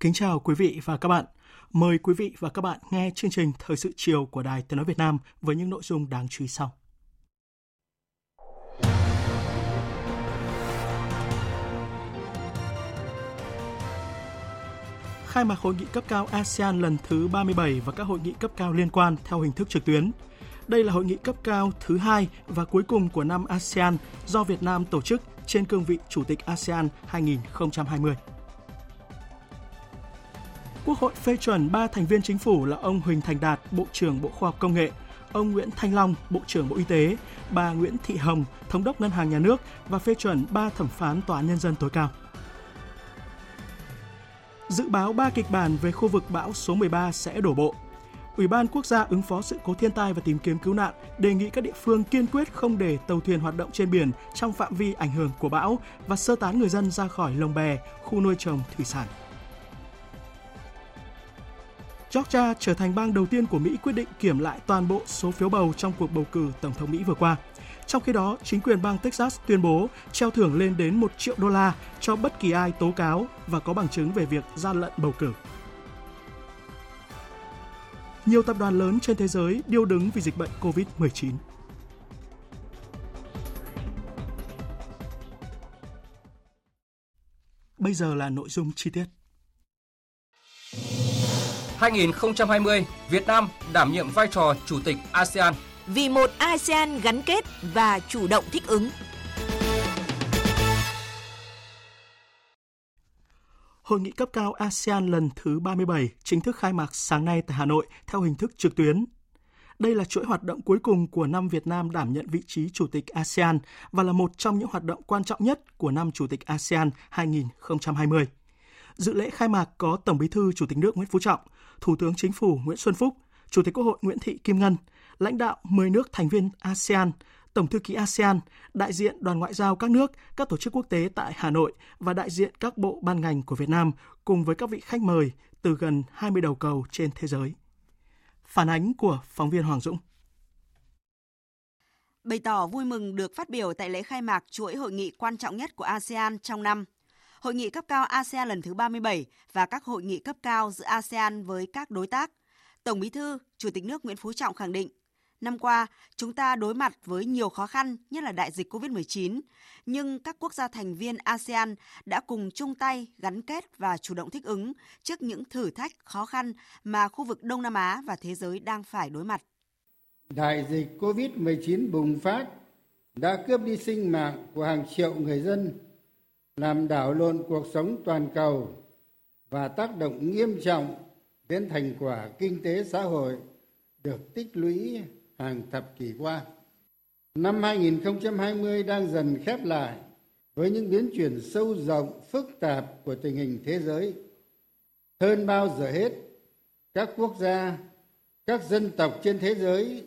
Kính chào quý vị và các bạn. Mời quý vị và các bạn nghe chương trình Thời sự chiều của Đài Tiếng Nói Việt Nam với những nội dung đáng chú ý sau. Khai mạc hội nghị cấp cao ASEAN lần thứ 37 và các hội nghị cấp cao liên quan theo hình thức trực tuyến. Đây là hội nghị cấp cao thứ hai và cuối cùng của năm ASEAN do Việt Nam tổ chức trên cương vị Chủ tịch ASEAN 2020. Quốc hội phê chuẩn 3 thành viên chính phủ là ông Huỳnh Thành Đạt, Bộ trưởng Bộ Khoa học Công nghệ, ông Nguyễn Thanh Long, Bộ trưởng Bộ Y tế, bà Nguyễn Thị Hồng, Thống đốc Ngân hàng Nhà nước và phê chuẩn 3 thẩm phán Tòa án Nhân dân tối cao. Dự báo 3 kịch bản về khu vực bão số 13 sẽ đổ bộ. Ủy ban Quốc gia ứng phó sự cố thiên tai và tìm kiếm cứu nạn đề nghị các địa phương kiên quyết không để tàu thuyền hoạt động trên biển trong phạm vi ảnh hưởng của bão và sơ tán người dân ra khỏi lồng bè, khu nuôi trồng thủy sản. Georgia trở thành bang đầu tiên của Mỹ quyết định kiểm lại toàn bộ số phiếu bầu trong cuộc bầu cử Tổng thống Mỹ vừa qua. Trong khi đó, chính quyền bang Texas tuyên bố treo thưởng lên đến 1 triệu đô la cho bất kỳ ai tố cáo và có bằng chứng về việc gian lận bầu cử. Nhiều tập đoàn lớn trên thế giới điêu đứng vì dịch bệnh COVID-19. Bây giờ là nội dung chi tiết. 2020, Việt Nam đảm nhiệm vai trò chủ tịch ASEAN. Vì một ASEAN gắn kết và chủ động thích ứng. Hội nghị cấp cao ASEAN lần thứ 37 chính thức khai mạc sáng nay tại Hà Nội theo hình thức trực tuyến. Đây là chuỗi hoạt động cuối cùng của năm Việt Nam đảm nhận vị trí Chủ tịch ASEAN và là một trong những hoạt động quan trọng nhất của năm Chủ tịch ASEAN 2020. Dự lễ khai mạc có Tổng Bí thư Chủ tịch nước Nguyễn Phú Trọng, Thủ tướng Chính phủ Nguyễn Xuân Phúc, Chủ tịch Quốc hội Nguyễn Thị Kim Ngân, lãnh đạo 10 nước thành viên ASEAN, Tổng thư ký ASEAN, đại diện đoàn ngoại giao các nước, các tổ chức quốc tế tại Hà Nội và đại diện các bộ ban ngành của Việt Nam cùng với các vị khách mời từ gần 20 đầu cầu trên thế giới. Phản ánh của phóng viên Hoàng Dũng. Bày tỏ vui mừng được phát biểu tại lễ khai mạc chuỗi hội nghị quan trọng nhất của ASEAN trong năm – Hội nghị cấp cao ASEAN lần thứ 37 và các hội nghị cấp cao giữa ASEAN với các đối tác. Tổng Bí thư, Chủ tịch nước Nguyễn Phú Trọng khẳng định, năm qua chúng ta đối mặt với nhiều khó khăn, nhất là đại dịch COVID-19, nhưng các quốc gia thành viên ASEAN đã cùng chung tay gắn kết và chủ động thích ứng trước những thử thách khó khăn mà khu vực Đông Nam Á và thế giới đang phải đối mặt. Đại dịch COVID-19 bùng phát đã cướp đi sinh mạng của hàng triệu người dân làm đảo lộn cuộc sống toàn cầu và tác động nghiêm trọng đến thành quả kinh tế xã hội được tích lũy hàng thập kỷ qua. Năm 2020 đang dần khép lại với những biến chuyển sâu rộng, phức tạp của tình hình thế giới. Hơn bao giờ hết, các quốc gia, các dân tộc trên thế giới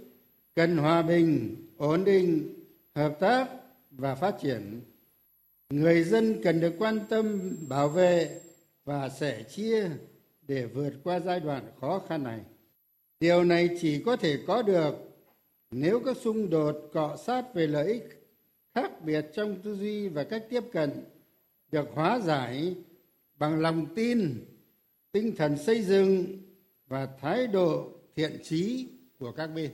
cần hòa bình, ổn định, hợp tác và phát triển người dân cần được quan tâm, bảo vệ và sẻ chia để vượt qua giai đoạn khó khăn này. Điều này chỉ có thể có được nếu các xung đột, cọ sát về lợi ích khác biệt trong tư duy và cách tiếp cận được hóa giải bằng lòng tin, tinh thần xây dựng và thái độ thiện trí của các bên.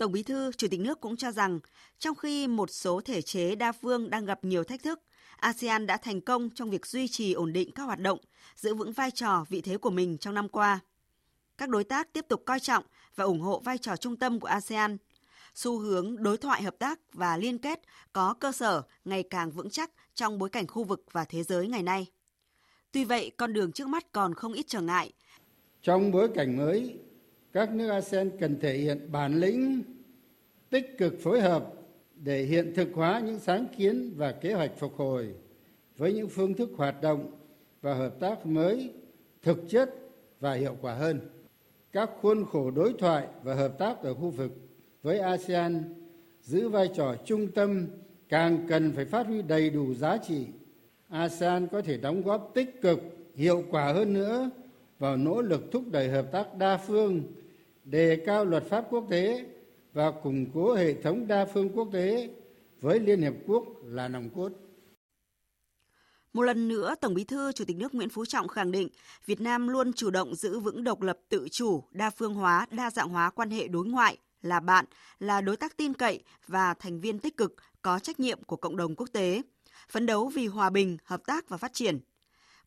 Tổng Bí thư, Chủ tịch nước cũng cho rằng, trong khi một số thể chế đa phương đang gặp nhiều thách thức, ASEAN đã thành công trong việc duy trì ổn định các hoạt động, giữ vững vai trò, vị thế của mình trong năm qua. Các đối tác tiếp tục coi trọng và ủng hộ vai trò trung tâm của ASEAN. xu hướng đối thoại hợp tác và liên kết có cơ sở ngày càng vững chắc trong bối cảnh khu vực và thế giới ngày nay. Tuy vậy, con đường trước mắt còn không ít trở ngại. Trong bối cảnh mới, các nước ASEAN cần thể hiện bản lĩnh, tích cực phối hợp để hiện thực hóa những sáng kiến và kế hoạch phục hồi với những phương thức hoạt động và hợp tác mới thực chất và hiệu quả hơn. Các khuôn khổ đối thoại và hợp tác ở khu vực với asean giữ vai trò trung tâm càng cần phải phát huy đầy đủ giá trị. Asean có thể đóng góp tích cực hiệu quả hơn nữa vào nỗ lực thúc đẩy hợp tác đa phương đề cao luật pháp quốc tế và củng cố hệ thống đa phương quốc tế với liên hiệp quốc là nòng cốt một lần nữa, Tổng Bí thư Chủ tịch nước Nguyễn Phú Trọng khẳng định Việt Nam luôn chủ động giữ vững độc lập tự chủ, đa phương hóa, đa dạng hóa quan hệ đối ngoại, là bạn, là đối tác tin cậy và thành viên tích cực có trách nhiệm của cộng đồng quốc tế, phấn đấu vì hòa bình, hợp tác và phát triển.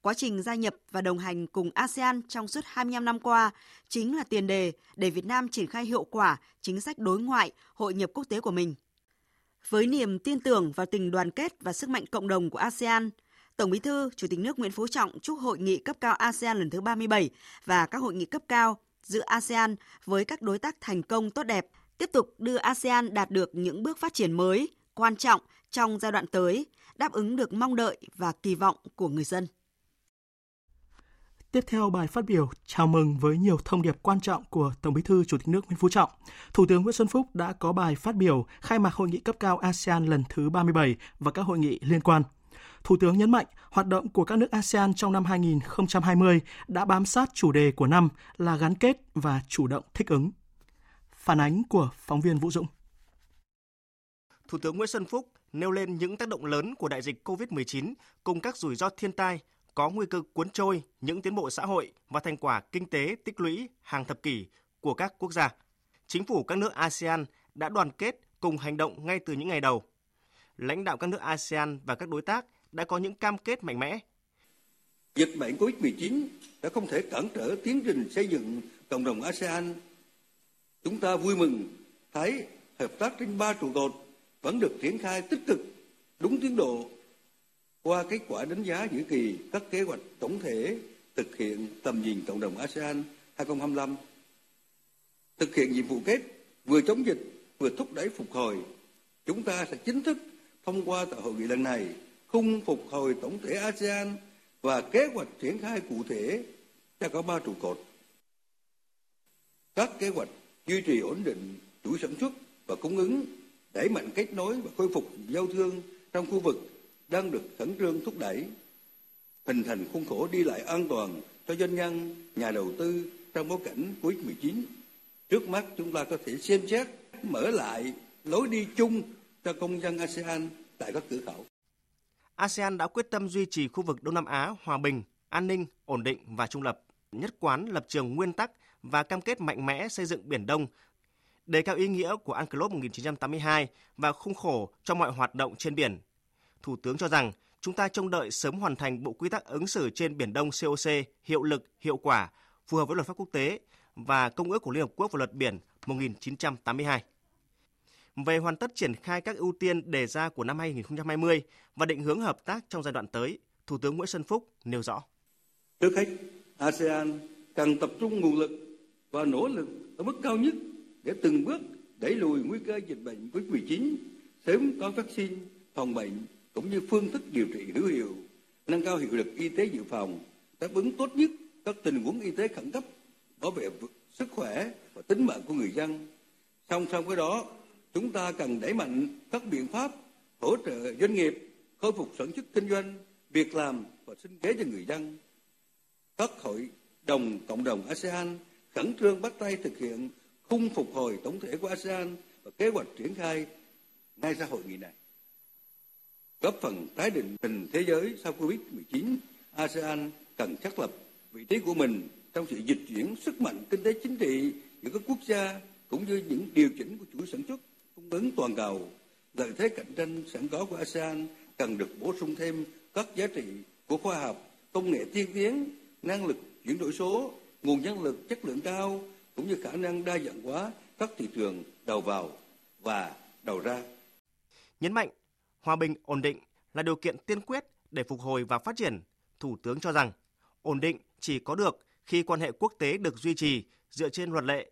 Quá trình gia nhập và đồng hành cùng ASEAN trong suốt 25 năm qua chính là tiền đề để Việt Nam triển khai hiệu quả chính sách đối ngoại, hội nhập quốc tế của mình. Với niềm tin tưởng vào tình đoàn kết và sức mạnh cộng đồng của ASEAN, Tổng Bí thư, Chủ tịch nước Nguyễn Phú Trọng chúc hội nghị cấp cao ASEAN lần thứ 37 và các hội nghị cấp cao giữa ASEAN với các đối tác thành công tốt đẹp, tiếp tục đưa ASEAN đạt được những bước phát triển mới, quan trọng trong giai đoạn tới, đáp ứng được mong đợi và kỳ vọng của người dân. Tiếp theo bài phát biểu chào mừng với nhiều thông điệp quan trọng của Tổng Bí thư Chủ tịch nước Nguyễn Phú Trọng, Thủ tướng Nguyễn Xuân Phúc đã có bài phát biểu khai mạc hội nghị cấp cao ASEAN lần thứ 37 và các hội nghị liên quan. Thủ tướng nhấn mạnh hoạt động của các nước ASEAN trong năm 2020 đã bám sát chủ đề của năm là gắn kết và chủ động thích ứng. Phản ánh của phóng viên Vũ Dũng. Thủ tướng Nguyễn Xuân Phúc nêu lên những tác động lớn của đại dịch COVID-19 cùng các rủi ro thiên tai có nguy cơ cuốn trôi những tiến bộ xã hội và thành quả kinh tế tích lũy hàng thập kỷ của các quốc gia. Chính phủ các nước ASEAN đã đoàn kết cùng hành động ngay từ những ngày đầu. Lãnh đạo các nước ASEAN và các đối tác đã có những cam kết mạnh mẽ. Dịch bệnh COVID-19 đã không thể cản trở tiến trình xây dựng cộng đồng ASEAN. Chúng ta vui mừng thấy hợp tác trên ba trụ cột vẫn được triển khai tích cực, đúng tiến độ qua kết quả đánh giá giữa kỳ các kế hoạch tổng thể thực hiện tầm nhìn cộng đồng ASEAN 2025. Thực hiện nhiệm vụ kép vừa chống dịch vừa thúc đẩy phục hồi, chúng ta sẽ chính thức thông qua tại hội nghị lần này khung phục hồi tổng thể ASEAN và kế hoạch triển khai cụ thể cho có ba trụ cột. Các kế hoạch duy trì ổn định chuỗi sản xuất và cung ứng, đẩy mạnh kết nối và khôi phục giao thương trong khu vực đang được khẩn trương thúc đẩy, hình thành khuôn khổ đi lại an toàn cho doanh nhân, nhà đầu tư trong bối cảnh Covid-19. Trước mắt chúng ta có thể xem xét mở lại lối đi chung cho công dân ASEAN tại các cửa khẩu. ASEAN đã quyết tâm duy trì khu vực Đông Nam Á hòa bình, an ninh, ổn định và trung lập, nhất quán lập trường nguyên tắc và cam kết mạnh mẽ xây dựng Biển Đông, đề cao ý nghĩa của UNCLOS 1982 và khung khổ cho mọi hoạt động trên biển. Thủ tướng cho rằng chúng ta trông đợi sớm hoàn thành bộ quy tắc ứng xử trên Biển Đông COC hiệu lực, hiệu quả, phù hợp với luật pháp quốc tế và Công ước của Liên Hợp Quốc về luật biển 1982 về hoàn tất triển khai các ưu tiên đề ra của năm 2020 và định hướng hợp tác trong giai đoạn tới, Thủ tướng Nguyễn Xuân Phúc nêu rõ. Trước hết, ASEAN cần tập trung nguồn lực và nỗ lực ở mức cao nhất để từng bước đẩy lùi nguy cơ dịch bệnh COVID-19, sớm có vaccine phòng bệnh cũng như phương thức điều trị hữu hiệu, nâng cao hiệu lực y tế dự phòng, đáp ứng tốt nhất các tình huống y tế khẩn cấp, bảo vệ sức khỏe và tính mạng của người dân. Song song với đó, chúng ta cần đẩy mạnh các biện pháp hỗ trợ doanh nghiệp khôi phục sản xuất kinh doanh, việc làm và sinh kế cho người dân. Các hội đồng cộng đồng ASEAN khẩn trương bắt tay thực hiện khung phục hồi tổng thể của ASEAN và kế hoạch triển khai ngay sau hội nghị này. Góp phần tái định hình thế giới sau Covid-19, ASEAN cần xác lập vị trí của mình trong sự dịch chuyển sức mạnh kinh tế chính trị giữa các quốc gia cũng như những điều chỉnh của chuỗi sản xuất cung ứng toàn cầu, lợi thế cạnh tranh sẵn có của ASEAN cần được bổ sung thêm các giá trị của khoa học, công nghệ tiên tiến, năng lực chuyển đổi số, nguồn nhân lực chất lượng cao cũng như khả năng đa dạng hóa các thị trường đầu vào và đầu ra. Nhấn mạnh, hòa bình ổn định là điều kiện tiên quyết để phục hồi và phát triển. Thủ tướng cho rằng, ổn định chỉ có được khi quan hệ quốc tế được duy trì dựa trên luật lệ,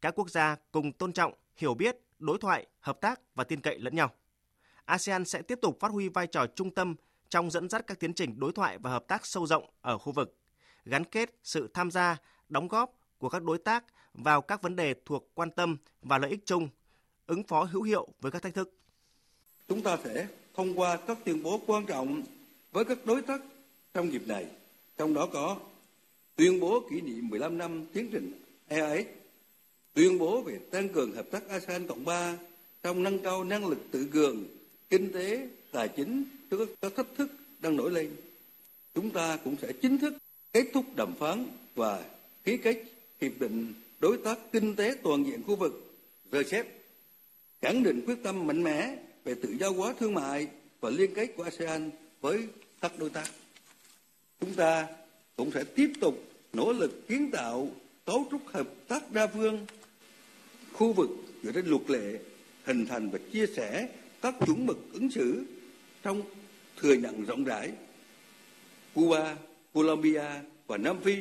các quốc gia cùng tôn trọng, hiểu biết, đối thoại, hợp tác và tin cậy lẫn nhau. ASEAN sẽ tiếp tục phát huy vai trò trung tâm trong dẫn dắt các tiến trình đối thoại và hợp tác sâu rộng ở khu vực, gắn kết sự tham gia, đóng góp của các đối tác vào các vấn đề thuộc quan tâm và lợi ích chung, ứng phó hữu hiệu với các thách thức. Chúng ta sẽ thông qua các tuyên bố quan trọng với các đối tác trong dịp này, trong đó có tuyên bố kỷ niệm 15 năm tiến trình EAS, tuyên bố về tăng cường hợp tác ASEAN Cộng 3 trong nâng cao năng lực tự cường, kinh tế, tài chính trước các thách thức đang nổi lên. Chúng ta cũng sẽ chính thức kết thúc đàm phán và ký kết hiệp định đối tác kinh tế toàn diện khu vực RCEP, khẳng định quyết tâm mạnh mẽ về tự do hóa thương mại và liên kết của ASEAN với các đối tác. Chúng ta cũng sẽ tiếp tục nỗ lực kiến tạo cấu trúc hợp tác đa phương khu vực dựa trên luật lệ hình thành và chia sẻ các chuẩn mực ứng xử trong thừa nhận rộng rãi. Cuba, Colombia và Nam Phi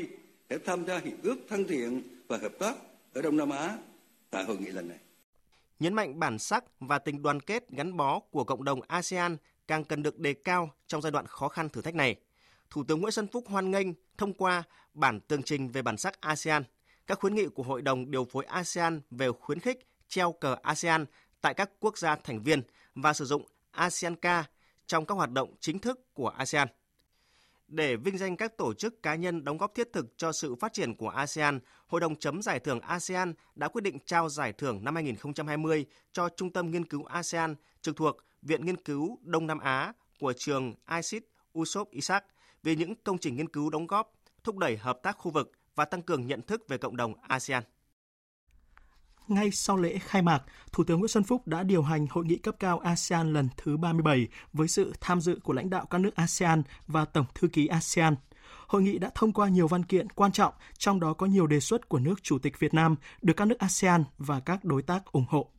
sẽ tham gia hiệp ước thân thiện và hợp tác ở Đông Nam Á tại hội nghị lần này. Nhấn mạnh bản sắc và tình đoàn kết gắn bó của cộng đồng ASEAN càng cần được đề cao trong giai đoạn khó khăn thử thách này. Thủ tướng Nguyễn Xuân Phúc hoan nghênh thông qua bản tường trình về bản sắc ASEAN, các khuyến nghị của Hội đồng điều phối ASEAN về khuyến khích treo cờ ASEAN tại các quốc gia thành viên và sử dụng ASEAN Ca trong các hoạt động chính thức của ASEAN. Để vinh danh các tổ chức cá nhân đóng góp thiết thực cho sự phát triển của ASEAN, Hội đồng chấm giải thưởng ASEAN đã quyết định trao giải thưởng năm 2020 cho Trung tâm Nghiên cứu ASEAN trực thuộc Viện Nghiên cứu Đông Nam Á của trường ISIS Usop Isaac về những công trình nghiên cứu đóng góp, thúc đẩy hợp tác khu vực và tăng cường nhận thức về cộng đồng ASEAN. Ngay sau lễ khai mạc, Thủ tướng Nguyễn Xuân Phúc đã điều hành hội nghị cấp cao ASEAN lần thứ 37 với sự tham dự của lãnh đạo các nước ASEAN và Tổng thư ký ASEAN. Hội nghị đã thông qua nhiều văn kiện quan trọng, trong đó có nhiều đề xuất của nước Chủ tịch Việt Nam được các nước ASEAN và các đối tác ủng hộ.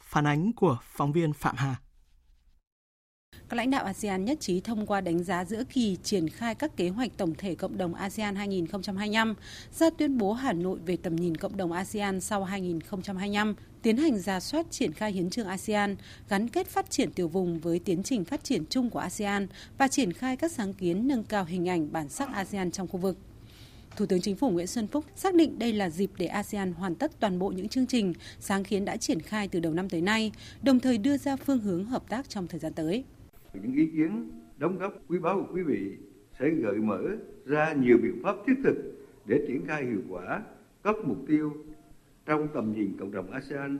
Phản ánh của phóng viên Phạm Hà. Các lãnh đạo ASEAN nhất trí thông qua đánh giá giữa kỳ triển khai các kế hoạch tổng thể cộng đồng ASEAN 2025, ra tuyên bố Hà Nội về tầm nhìn cộng đồng ASEAN sau 2025, tiến hành ra soát triển khai hiến trương ASEAN, gắn kết phát triển tiểu vùng với tiến trình phát triển chung của ASEAN và triển khai các sáng kiến nâng cao hình ảnh bản sắc ASEAN trong khu vực. Thủ tướng Chính phủ Nguyễn Xuân Phúc xác định đây là dịp để ASEAN hoàn tất toàn bộ những chương trình, sáng kiến đã triển khai từ đầu năm tới nay, đồng thời đưa ra phương hướng hợp tác trong thời gian tới những ý kiến đóng góp quý báu của quý vị sẽ gợi mở ra nhiều biện pháp thiết thực để triển khai hiệu quả các mục tiêu trong tầm nhìn cộng đồng ASEAN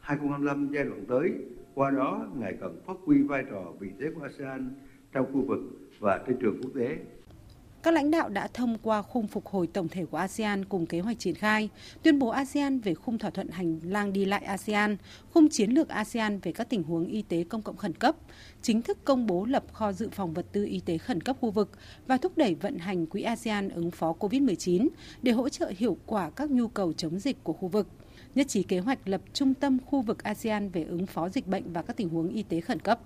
2025 giai đoạn tới, qua đó ngày càng phát huy vai trò vị thế của ASEAN trong khu vực và trên trường quốc tế. Các lãnh đạo đã thông qua khung phục hồi tổng thể của ASEAN cùng kế hoạch triển khai, tuyên bố ASEAN về khung thỏa thuận hành lang đi lại ASEAN, khung chiến lược ASEAN về các tình huống y tế công cộng khẩn cấp, chính thức công bố lập kho dự phòng vật tư y tế khẩn cấp khu vực và thúc đẩy vận hành quỹ ASEAN ứng phó COVID-19 để hỗ trợ hiệu quả các nhu cầu chống dịch của khu vực nhất trí kế hoạch lập trung tâm khu vực ASEAN về ứng phó dịch bệnh và các tình huống y tế khẩn cấp.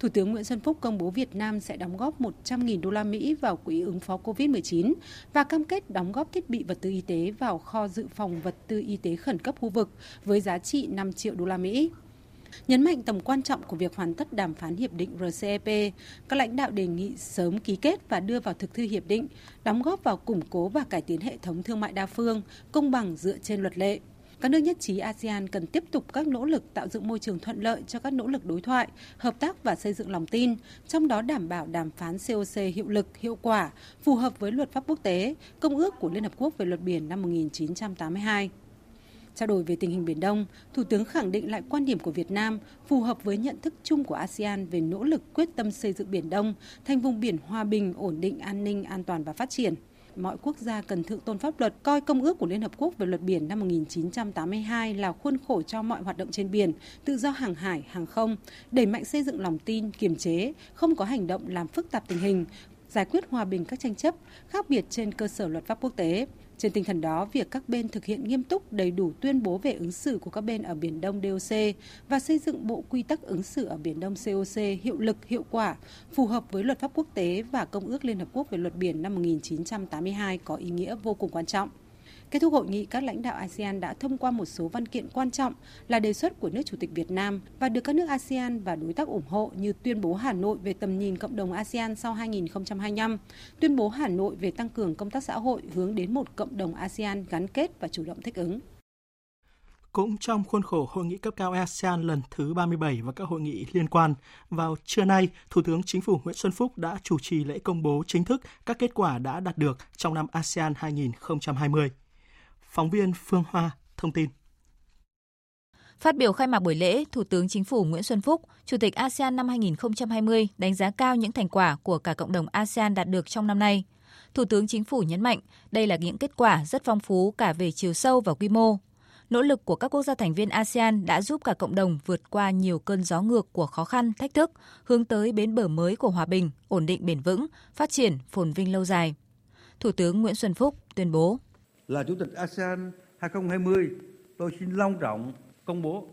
Thủ tướng Nguyễn Xuân Phúc công bố Việt Nam sẽ đóng góp 100.000 đô la Mỹ vào quỹ ứng phó COVID-19 và cam kết đóng góp thiết bị vật tư y tế vào kho dự phòng vật tư y tế khẩn cấp khu vực với giá trị 5 triệu đô la Mỹ. Nhấn mạnh tầm quan trọng của việc hoàn tất đàm phán hiệp định RCEP, các lãnh đạo đề nghị sớm ký kết và đưa vào thực thi hiệp định, đóng góp vào củng cố và cải tiến hệ thống thương mại đa phương, công bằng dựa trên luật lệ. Các nước nhất trí ASEAN cần tiếp tục các nỗ lực tạo dựng môi trường thuận lợi cho các nỗ lực đối thoại, hợp tác và xây dựng lòng tin, trong đó đảm bảo đàm phán COC hiệu lực, hiệu quả, phù hợp với luật pháp quốc tế, Công ước của Liên Hợp Quốc về luật biển năm 1982. Trao đổi về tình hình Biển Đông, Thủ tướng khẳng định lại quan điểm của Việt Nam phù hợp với nhận thức chung của ASEAN về nỗ lực quyết tâm xây dựng Biển Đông thành vùng biển hòa bình, ổn định, an ninh, an toàn và phát triển – mọi quốc gia cần thượng tôn pháp luật, coi Công ước của Liên Hợp Quốc về luật biển năm 1982 là khuôn khổ cho mọi hoạt động trên biển, tự do hàng hải, hàng không, đẩy mạnh xây dựng lòng tin, kiềm chế, không có hành động làm phức tạp tình hình, giải quyết hòa bình các tranh chấp khác biệt trên cơ sở luật pháp quốc tế, trên tinh thần đó, việc các bên thực hiện nghiêm túc đầy đủ tuyên bố về ứng xử của các bên ở Biển Đông DOC và xây dựng bộ quy tắc ứng xử ở Biển Đông COC hiệu lực, hiệu quả, phù hợp với luật pháp quốc tế và Công ước Liên Hợp Quốc về luật biển năm 1982 có ý nghĩa vô cùng quan trọng. Kết thúc hội nghị, các lãnh đạo ASEAN đã thông qua một số văn kiện quan trọng là đề xuất của nước Chủ tịch Việt Nam và được các nước ASEAN và đối tác ủng hộ như tuyên bố Hà Nội về tầm nhìn cộng đồng ASEAN sau 2025, tuyên bố Hà Nội về tăng cường công tác xã hội hướng đến một cộng đồng ASEAN gắn kết và chủ động thích ứng. Cũng trong khuôn khổ hội nghị cấp cao ASEAN lần thứ 37 và các hội nghị liên quan, vào trưa nay, Thủ tướng Chính phủ Nguyễn Xuân Phúc đã chủ trì lễ công bố chính thức các kết quả đã đạt được trong năm ASEAN 2020. Phóng viên Phương Hoa thông tin. Phát biểu khai mạc buổi lễ, Thủ tướng Chính phủ Nguyễn Xuân Phúc, Chủ tịch ASEAN năm 2020 đánh giá cao những thành quả của cả cộng đồng ASEAN đạt được trong năm nay. Thủ tướng Chính phủ nhấn mạnh đây là những kết quả rất phong phú cả về chiều sâu và quy mô. Nỗ lực của các quốc gia thành viên ASEAN đã giúp cả cộng đồng vượt qua nhiều cơn gió ngược của khó khăn, thách thức, hướng tới bến bờ mới của hòa bình, ổn định bền vững, phát triển, phồn vinh lâu dài. Thủ tướng Nguyễn Xuân Phúc tuyên bố là Chủ tịch ASEAN 2020, tôi xin long trọng công bố.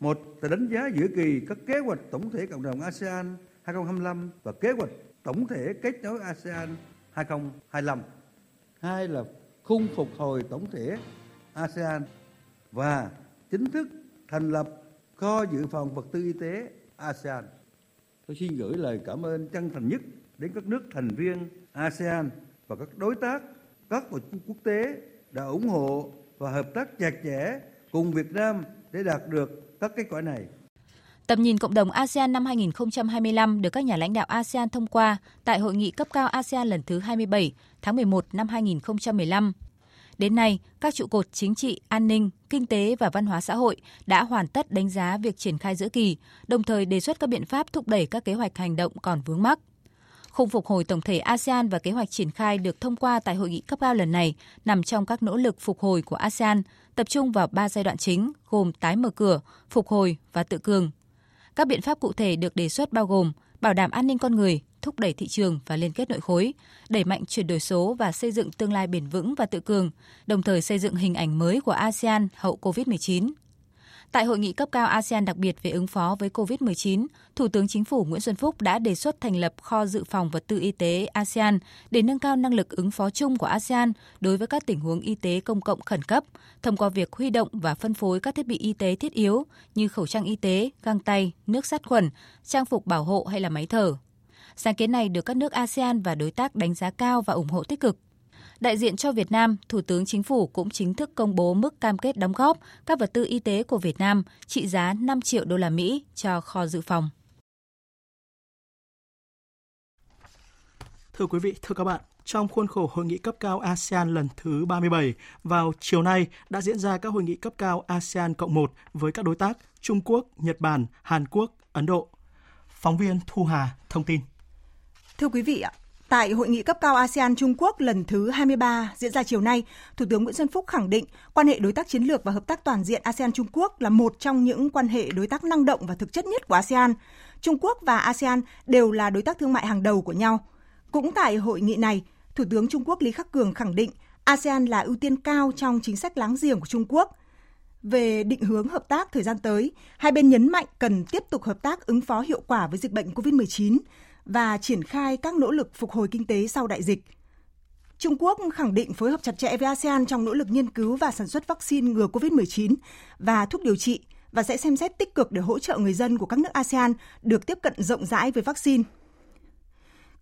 Một là đánh giá giữa kỳ các kế hoạch tổng thể cộng đồng ASEAN 2025 và kế hoạch tổng thể kết nối ASEAN 2025. Hai là khung phục hồi tổng thể ASEAN và chính thức thành lập kho dự phòng vật tư y tế ASEAN. Tôi xin gửi lời cảm ơn chân thành nhất đến các nước thành viên ASEAN và các đối tác các tổ chức quốc tế đã ủng hộ và hợp tác chặt chẽ cùng Việt Nam để đạt được các kết quả này. Tầm nhìn cộng đồng ASEAN năm 2025 được các nhà lãnh đạo ASEAN thông qua tại hội nghị cấp cao ASEAN lần thứ 27 tháng 11 năm 2015. Đến nay, các trụ cột chính trị, an ninh, kinh tế và văn hóa xã hội đã hoàn tất đánh giá việc triển khai giữa kỳ, đồng thời đề xuất các biện pháp thúc đẩy các kế hoạch hành động còn vướng mắc. Khung phục hồi tổng thể ASEAN và kế hoạch triển khai được thông qua tại hội nghị cấp cao lần này nằm trong các nỗ lực phục hồi của ASEAN, tập trung vào ba giai đoạn chính gồm tái mở cửa, phục hồi và tự cường. Các biện pháp cụ thể được đề xuất bao gồm bảo đảm an ninh con người, thúc đẩy thị trường và liên kết nội khối, đẩy mạnh chuyển đổi số và xây dựng tương lai bền vững và tự cường, đồng thời xây dựng hình ảnh mới của ASEAN hậu COVID-19. Tại hội nghị cấp cao ASEAN đặc biệt về ứng phó với COVID-19, Thủ tướng Chính phủ Nguyễn Xuân Phúc đã đề xuất thành lập kho dự phòng vật tư y tế ASEAN để nâng cao năng lực ứng phó chung của ASEAN đối với các tình huống y tế công cộng khẩn cấp, thông qua việc huy động và phân phối các thiết bị y tế thiết yếu như khẩu trang y tế, găng tay, nước sát khuẩn, trang phục bảo hộ hay là máy thở. Sáng kiến này được các nước ASEAN và đối tác đánh giá cao và ủng hộ tích cực. Đại diện cho Việt Nam, Thủ tướng Chính phủ cũng chính thức công bố mức cam kết đóng góp các vật tư y tế của Việt Nam trị giá 5 triệu đô la Mỹ cho kho dự phòng. Thưa quý vị, thưa các bạn, trong khuôn khổ hội nghị cấp cao ASEAN lần thứ 37, vào chiều nay đã diễn ra các hội nghị cấp cao ASEAN cộng 1 với các đối tác Trung Quốc, Nhật Bản, Hàn Quốc, Ấn Độ. Phóng viên Thu Hà thông tin. Thưa quý vị ạ, Tại hội nghị cấp cao ASEAN Trung Quốc lần thứ 23 diễn ra chiều nay, Thủ tướng Nguyễn Xuân Phúc khẳng định quan hệ đối tác chiến lược và hợp tác toàn diện ASEAN Trung Quốc là một trong những quan hệ đối tác năng động và thực chất nhất của ASEAN. Trung Quốc và ASEAN đều là đối tác thương mại hàng đầu của nhau. Cũng tại hội nghị này, Thủ tướng Trung Quốc Lý Khắc Cường khẳng định ASEAN là ưu tiên cao trong chính sách láng giềng của Trung Quốc. Về định hướng hợp tác thời gian tới, hai bên nhấn mạnh cần tiếp tục hợp tác ứng phó hiệu quả với dịch bệnh COVID-19, và triển khai các nỗ lực phục hồi kinh tế sau đại dịch. Trung Quốc khẳng định phối hợp chặt chẽ với ASEAN trong nỗ lực nghiên cứu và sản xuất vaccine ngừa COVID-19 và thuốc điều trị và sẽ xem xét tích cực để hỗ trợ người dân của các nước ASEAN được tiếp cận rộng rãi với vaccine.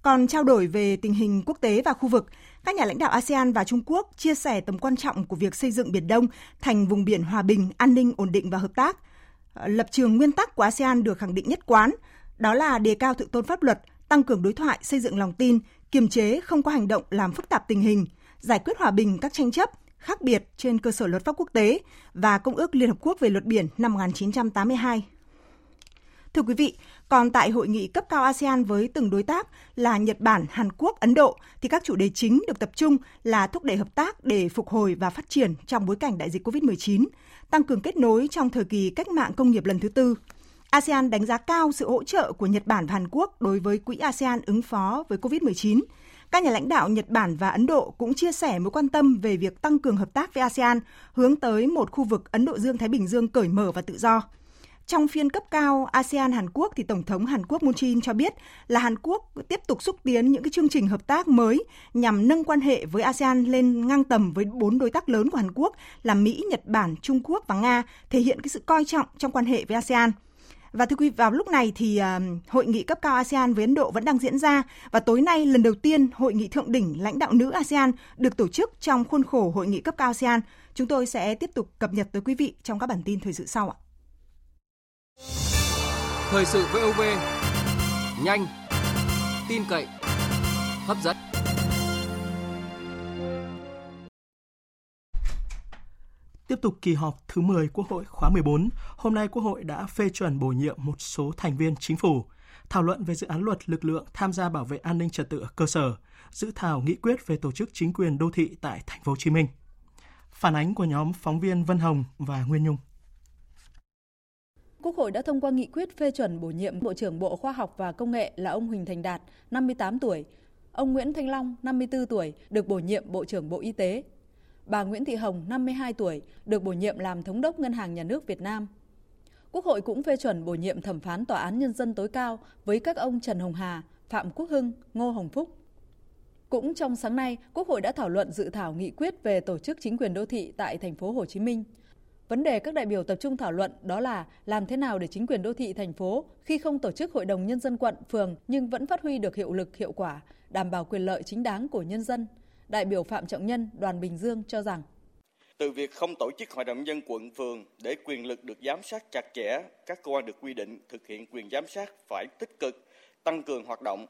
Còn trao đổi về tình hình quốc tế và khu vực, các nhà lãnh đạo ASEAN và Trung Quốc chia sẻ tầm quan trọng của việc xây dựng Biển Đông thành vùng biển hòa bình, an ninh, ổn định và hợp tác. Lập trường nguyên tắc của ASEAN được khẳng định nhất quán, đó là đề cao thượng tôn pháp luật, tăng cường đối thoại, xây dựng lòng tin, kiềm chế không có hành động làm phức tạp tình hình, giải quyết hòa bình các tranh chấp khác biệt trên cơ sở luật pháp quốc tế và Công ước Liên Hợp Quốc về luật biển năm 1982. Thưa quý vị, còn tại hội nghị cấp cao ASEAN với từng đối tác là Nhật Bản, Hàn Quốc, Ấn Độ thì các chủ đề chính được tập trung là thúc đẩy hợp tác để phục hồi và phát triển trong bối cảnh đại dịch COVID-19, tăng cường kết nối trong thời kỳ cách mạng công nghiệp lần thứ tư, ASEAN đánh giá cao sự hỗ trợ của Nhật Bản và Hàn Quốc đối với quỹ ASEAN ứng phó với COVID-19. Các nhà lãnh đạo Nhật Bản và Ấn Độ cũng chia sẻ mối quan tâm về việc tăng cường hợp tác với ASEAN, hướng tới một khu vực Ấn Độ Dương-Thái Bình Dương cởi mở và tự do. Trong phiên cấp cao ASEAN Hàn Quốc thì Tổng thống Hàn Quốc Moon Jae-in cho biết là Hàn Quốc tiếp tục xúc tiến những cái chương trình hợp tác mới nhằm nâng quan hệ với ASEAN lên ngang tầm với bốn đối tác lớn của Hàn Quốc là Mỹ, Nhật Bản, Trung Quốc và Nga, thể hiện cái sự coi trọng trong quan hệ với ASEAN. Và thưa quý vị, vào lúc này thì ờ, hội nghị cấp cao ASEAN với Ấn Độ vẫn đang diễn ra và tối nay lần đầu tiên hội nghị thượng đỉnh lãnh đạo nữ ASEAN được tổ chức trong khuôn khổ hội nghị cấp cao ASEAN. Chúng tôi sẽ tiếp tục cập nhật tới quý vị trong các bản tin thời sự sau ạ. Thời sự VOV nhanh, tin cậy, hấp dẫn. Tiếp tục kỳ họp thứ 10 Quốc hội khóa 14, hôm nay Quốc hội đã phê chuẩn bổ nhiệm một số thành viên chính phủ, thảo luận về dự án luật lực lượng tham gia bảo vệ an ninh trật tự ở cơ sở, dự thảo nghị quyết về tổ chức chính quyền đô thị tại thành phố Hồ Chí Minh. Phản ánh của nhóm phóng viên Vân Hồng và Nguyên Nhung. Quốc hội đã thông qua nghị quyết phê chuẩn bổ nhiệm Bộ trưởng Bộ Khoa học và Công nghệ là ông Huỳnh Thành Đạt, 58 tuổi. Ông Nguyễn Thanh Long, 54 tuổi, được bổ nhiệm Bộ trưởng Bộ Y tế. Bà Nguyễn Thị Hồng, 52 tuổi, được bổ nhiệm làm Thống đốc Ngân hàng Nhà nước Việt Nam. Quốc hội cũng phê chuẩn bổ nhiệm thẩm phán Tòa án Nhân dân tối cao với các ông Trần Hồng Hà, Phạm Quốc Hưng, Ngô Hồng Phúc. Cũng trong sáng nay, Quốc hội đã thảo luận dự thảo nghị quyết về tổ chức chính quyền đô thị tại thành phố Hồ Chí Minh – Vấn đề các đại biểu tập trung thảo luận đó là làm thế nào để chính quyền đô thị thành phố khi không tổ chức hội đồng nhân dân quận, phường nhưng vẫn phát huy được hiệu lực hiệu quả, đảm bảo quyền lợi chính đáng của nhân dân. Đại biểu Phạm Trọng Nhân, đoàn Bình Dương cho rằng từ việc không tổ chức hội đồng nhân quận phường để quyền lực được giám sát chặt chẽ, các cơ quan được quy định thực hiện quyền giám sát phải tích cực tăng cường hoạt động.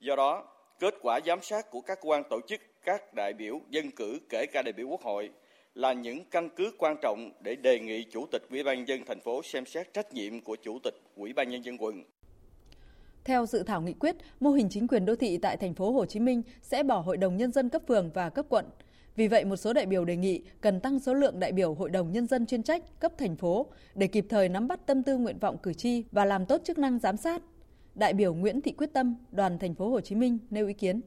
Do đó, kết quả giám sát của các cơ quan tổ chức các đại biểu dân cử kể cả đại biểu Quốc hội là những căn cứ quan trọng để đề nghị Chủ tịch Ủy ban dân thành phố xem xét trách nhiệm của Chủ tịch Ủy ban nhân dân quận. Theo dự thảo nghị quyết, mô hình chính quyền đô thị tại thành phố Hồ Chí Minh sẽ bỏ Hội đồng nhân dân cấp phường và cấp quận. Vì vậy, một số đại biểu đề nghị cần tăng số lượng đại biểu Hội đồng nhân dân chuyên trách cấp thành phố để kịp thời nắm bắt tâm tư nguyện vọng cử tri và làm tốt chức năng giám sát. Đại biểu Nguyễn Thị Quyết Tâm, đoàn thành phố Hồ Chí Minh nêu ý kiến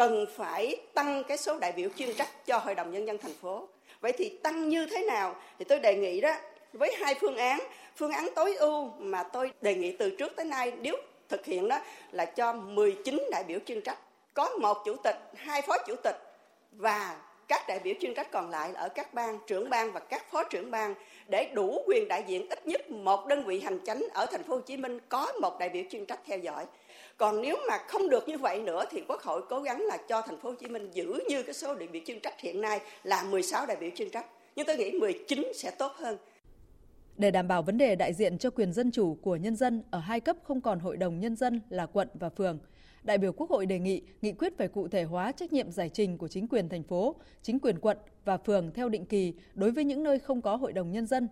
cần phải tăng cái số đại biểu chuyên trách cho Hội đồng nhân dân thành phố vậy thì tăng như thế nào thì tôi đề nghị đó với hai phương án phương án tối ưu mà tôi đề nghị từ trước tới nay nếu thực hiện đó là cho 19 đại biểu chuyên trách, có một chủ tịch, hai phó chủ tịch và các đại biểu chuyên trách còn lại ở các bang, trưởng bang và các phó trưởng bang để đủ quyền đại diện ít nhất một đơn vị hành chánh ở thành phố Hồ Chí Minh có một đại biểu chuyên trách theo dõi. Còn nếu mà không được như vậy nữa thì quốc hội cố gắng là cho thành phố Hồ Chí Minh giữ như cái số đại biểu chuyên trách hiện nay là 16 đại biểu chuyên trách. Nhưng tôi nghĩ 19 sẽ tốt hơn để đảm bảo vấn đề đại diện cho quyền dân chủ của nhân dân ở hai cấp không còn hội đồng nhân dân là quận và phường, đại biểu Quốc hội đề nghị nghị quyết phải cụ thể hóa trách nhiệm giải trình của chính quyền thành phố, chính quyền quận và phường theo định kỳ đối với những nơi không có hội đồng nhân dân,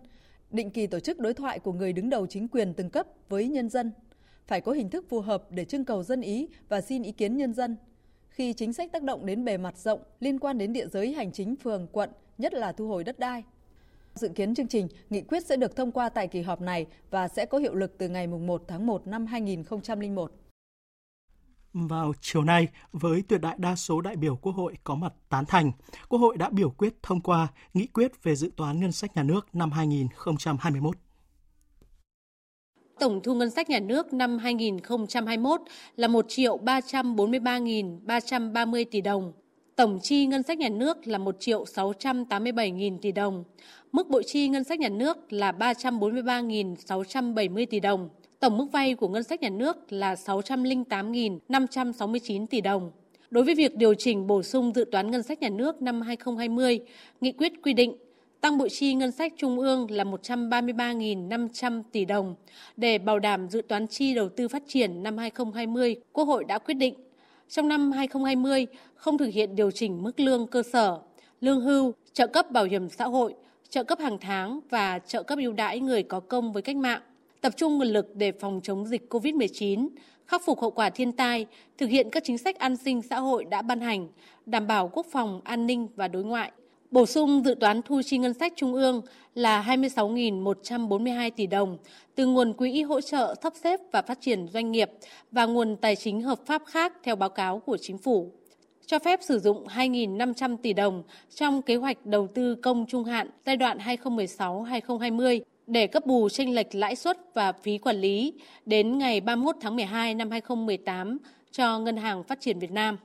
định kỳ tổ chức đối thoại của người đứng đầu chính quyền từng cấp với nhân dân phải có hình thức phù hợp để trưng cầu dân ý và xin ý kiến nhân dân. Khi chính sách tác động đến bề mặt rộng liên quan đến địa giới hành chính phường, quận, nhất là thu hồi đất đai. Dự kiến chương trình, nghị quyết sẽ được thông qua tại kỳ họp này và sẽ có hiệu lực từ ngày 1 tháng 1 năm 2001. Vào chiều nay, với tuyệt đại đa số đại biểu Quốc hội có mặt tán thành, Quốc hội đã biểu quyết thông qua nghị quyết về dự toán ngân sách nhà nước năm 2021. Tổng thu ngân sách nhà nước năm 2021 là 1 triệu 343.330 tỷ đồng. Tổng chi ngân sách nhà nước là 1 triệu 687.000 tỷ đồng. Mức bộ chi ngân sách nhà nước là 343.670 tỷ đồng. Tổng mức vay của ngân sách nhà nước là 608.569 tỷ đồng. Đối với việc điều chỉnh bổ sung dự toán ngân sách nhà nước năm 2020, nghị quyết quy định tăng bộ chi ngân sách trung ương là 133.500 tỷ đồng. Để bảo đảm dự toán chi đầu tư phát triển năm 2020, Quốc hội đã quyết định trong năm 2020 không thực hiện điều chỉnh mức lương cơ sở, lương hưu, trợ cấp bảo hiểm xã hội, trợ cấp hàng tháng và trợ cấp ưu đãi người có công với cách mạng, tập trung nguồn lực để phòng chống dịch COVID-19, khắc phục hậu quả thiên tai, thực hiện các chính sách an sinh xã hội đã ban hành, đảm bảo quốc phòng, an ninh và đối ngoại, Bổ sung dự toán thu chi ngân sách trung ương là 26.142 tỷ đồng từ nguồn quỹ hỗ trợ sắp xếp và phát triển doanh nghiệp và nguồn tài chính hợp pháp khác theo báo cáo của chính phủ. Cho phép sử dụng 2.500 tỷ đồng trong kế hoạch đầu tư công trung hạn giai đoạn 2016-2020 để cấp bù tranh lệch lãi suất và phí quản lý đến ngày 31 tháng 12 năm 2018 cho Ngân hàng Phát triển Việt Nam.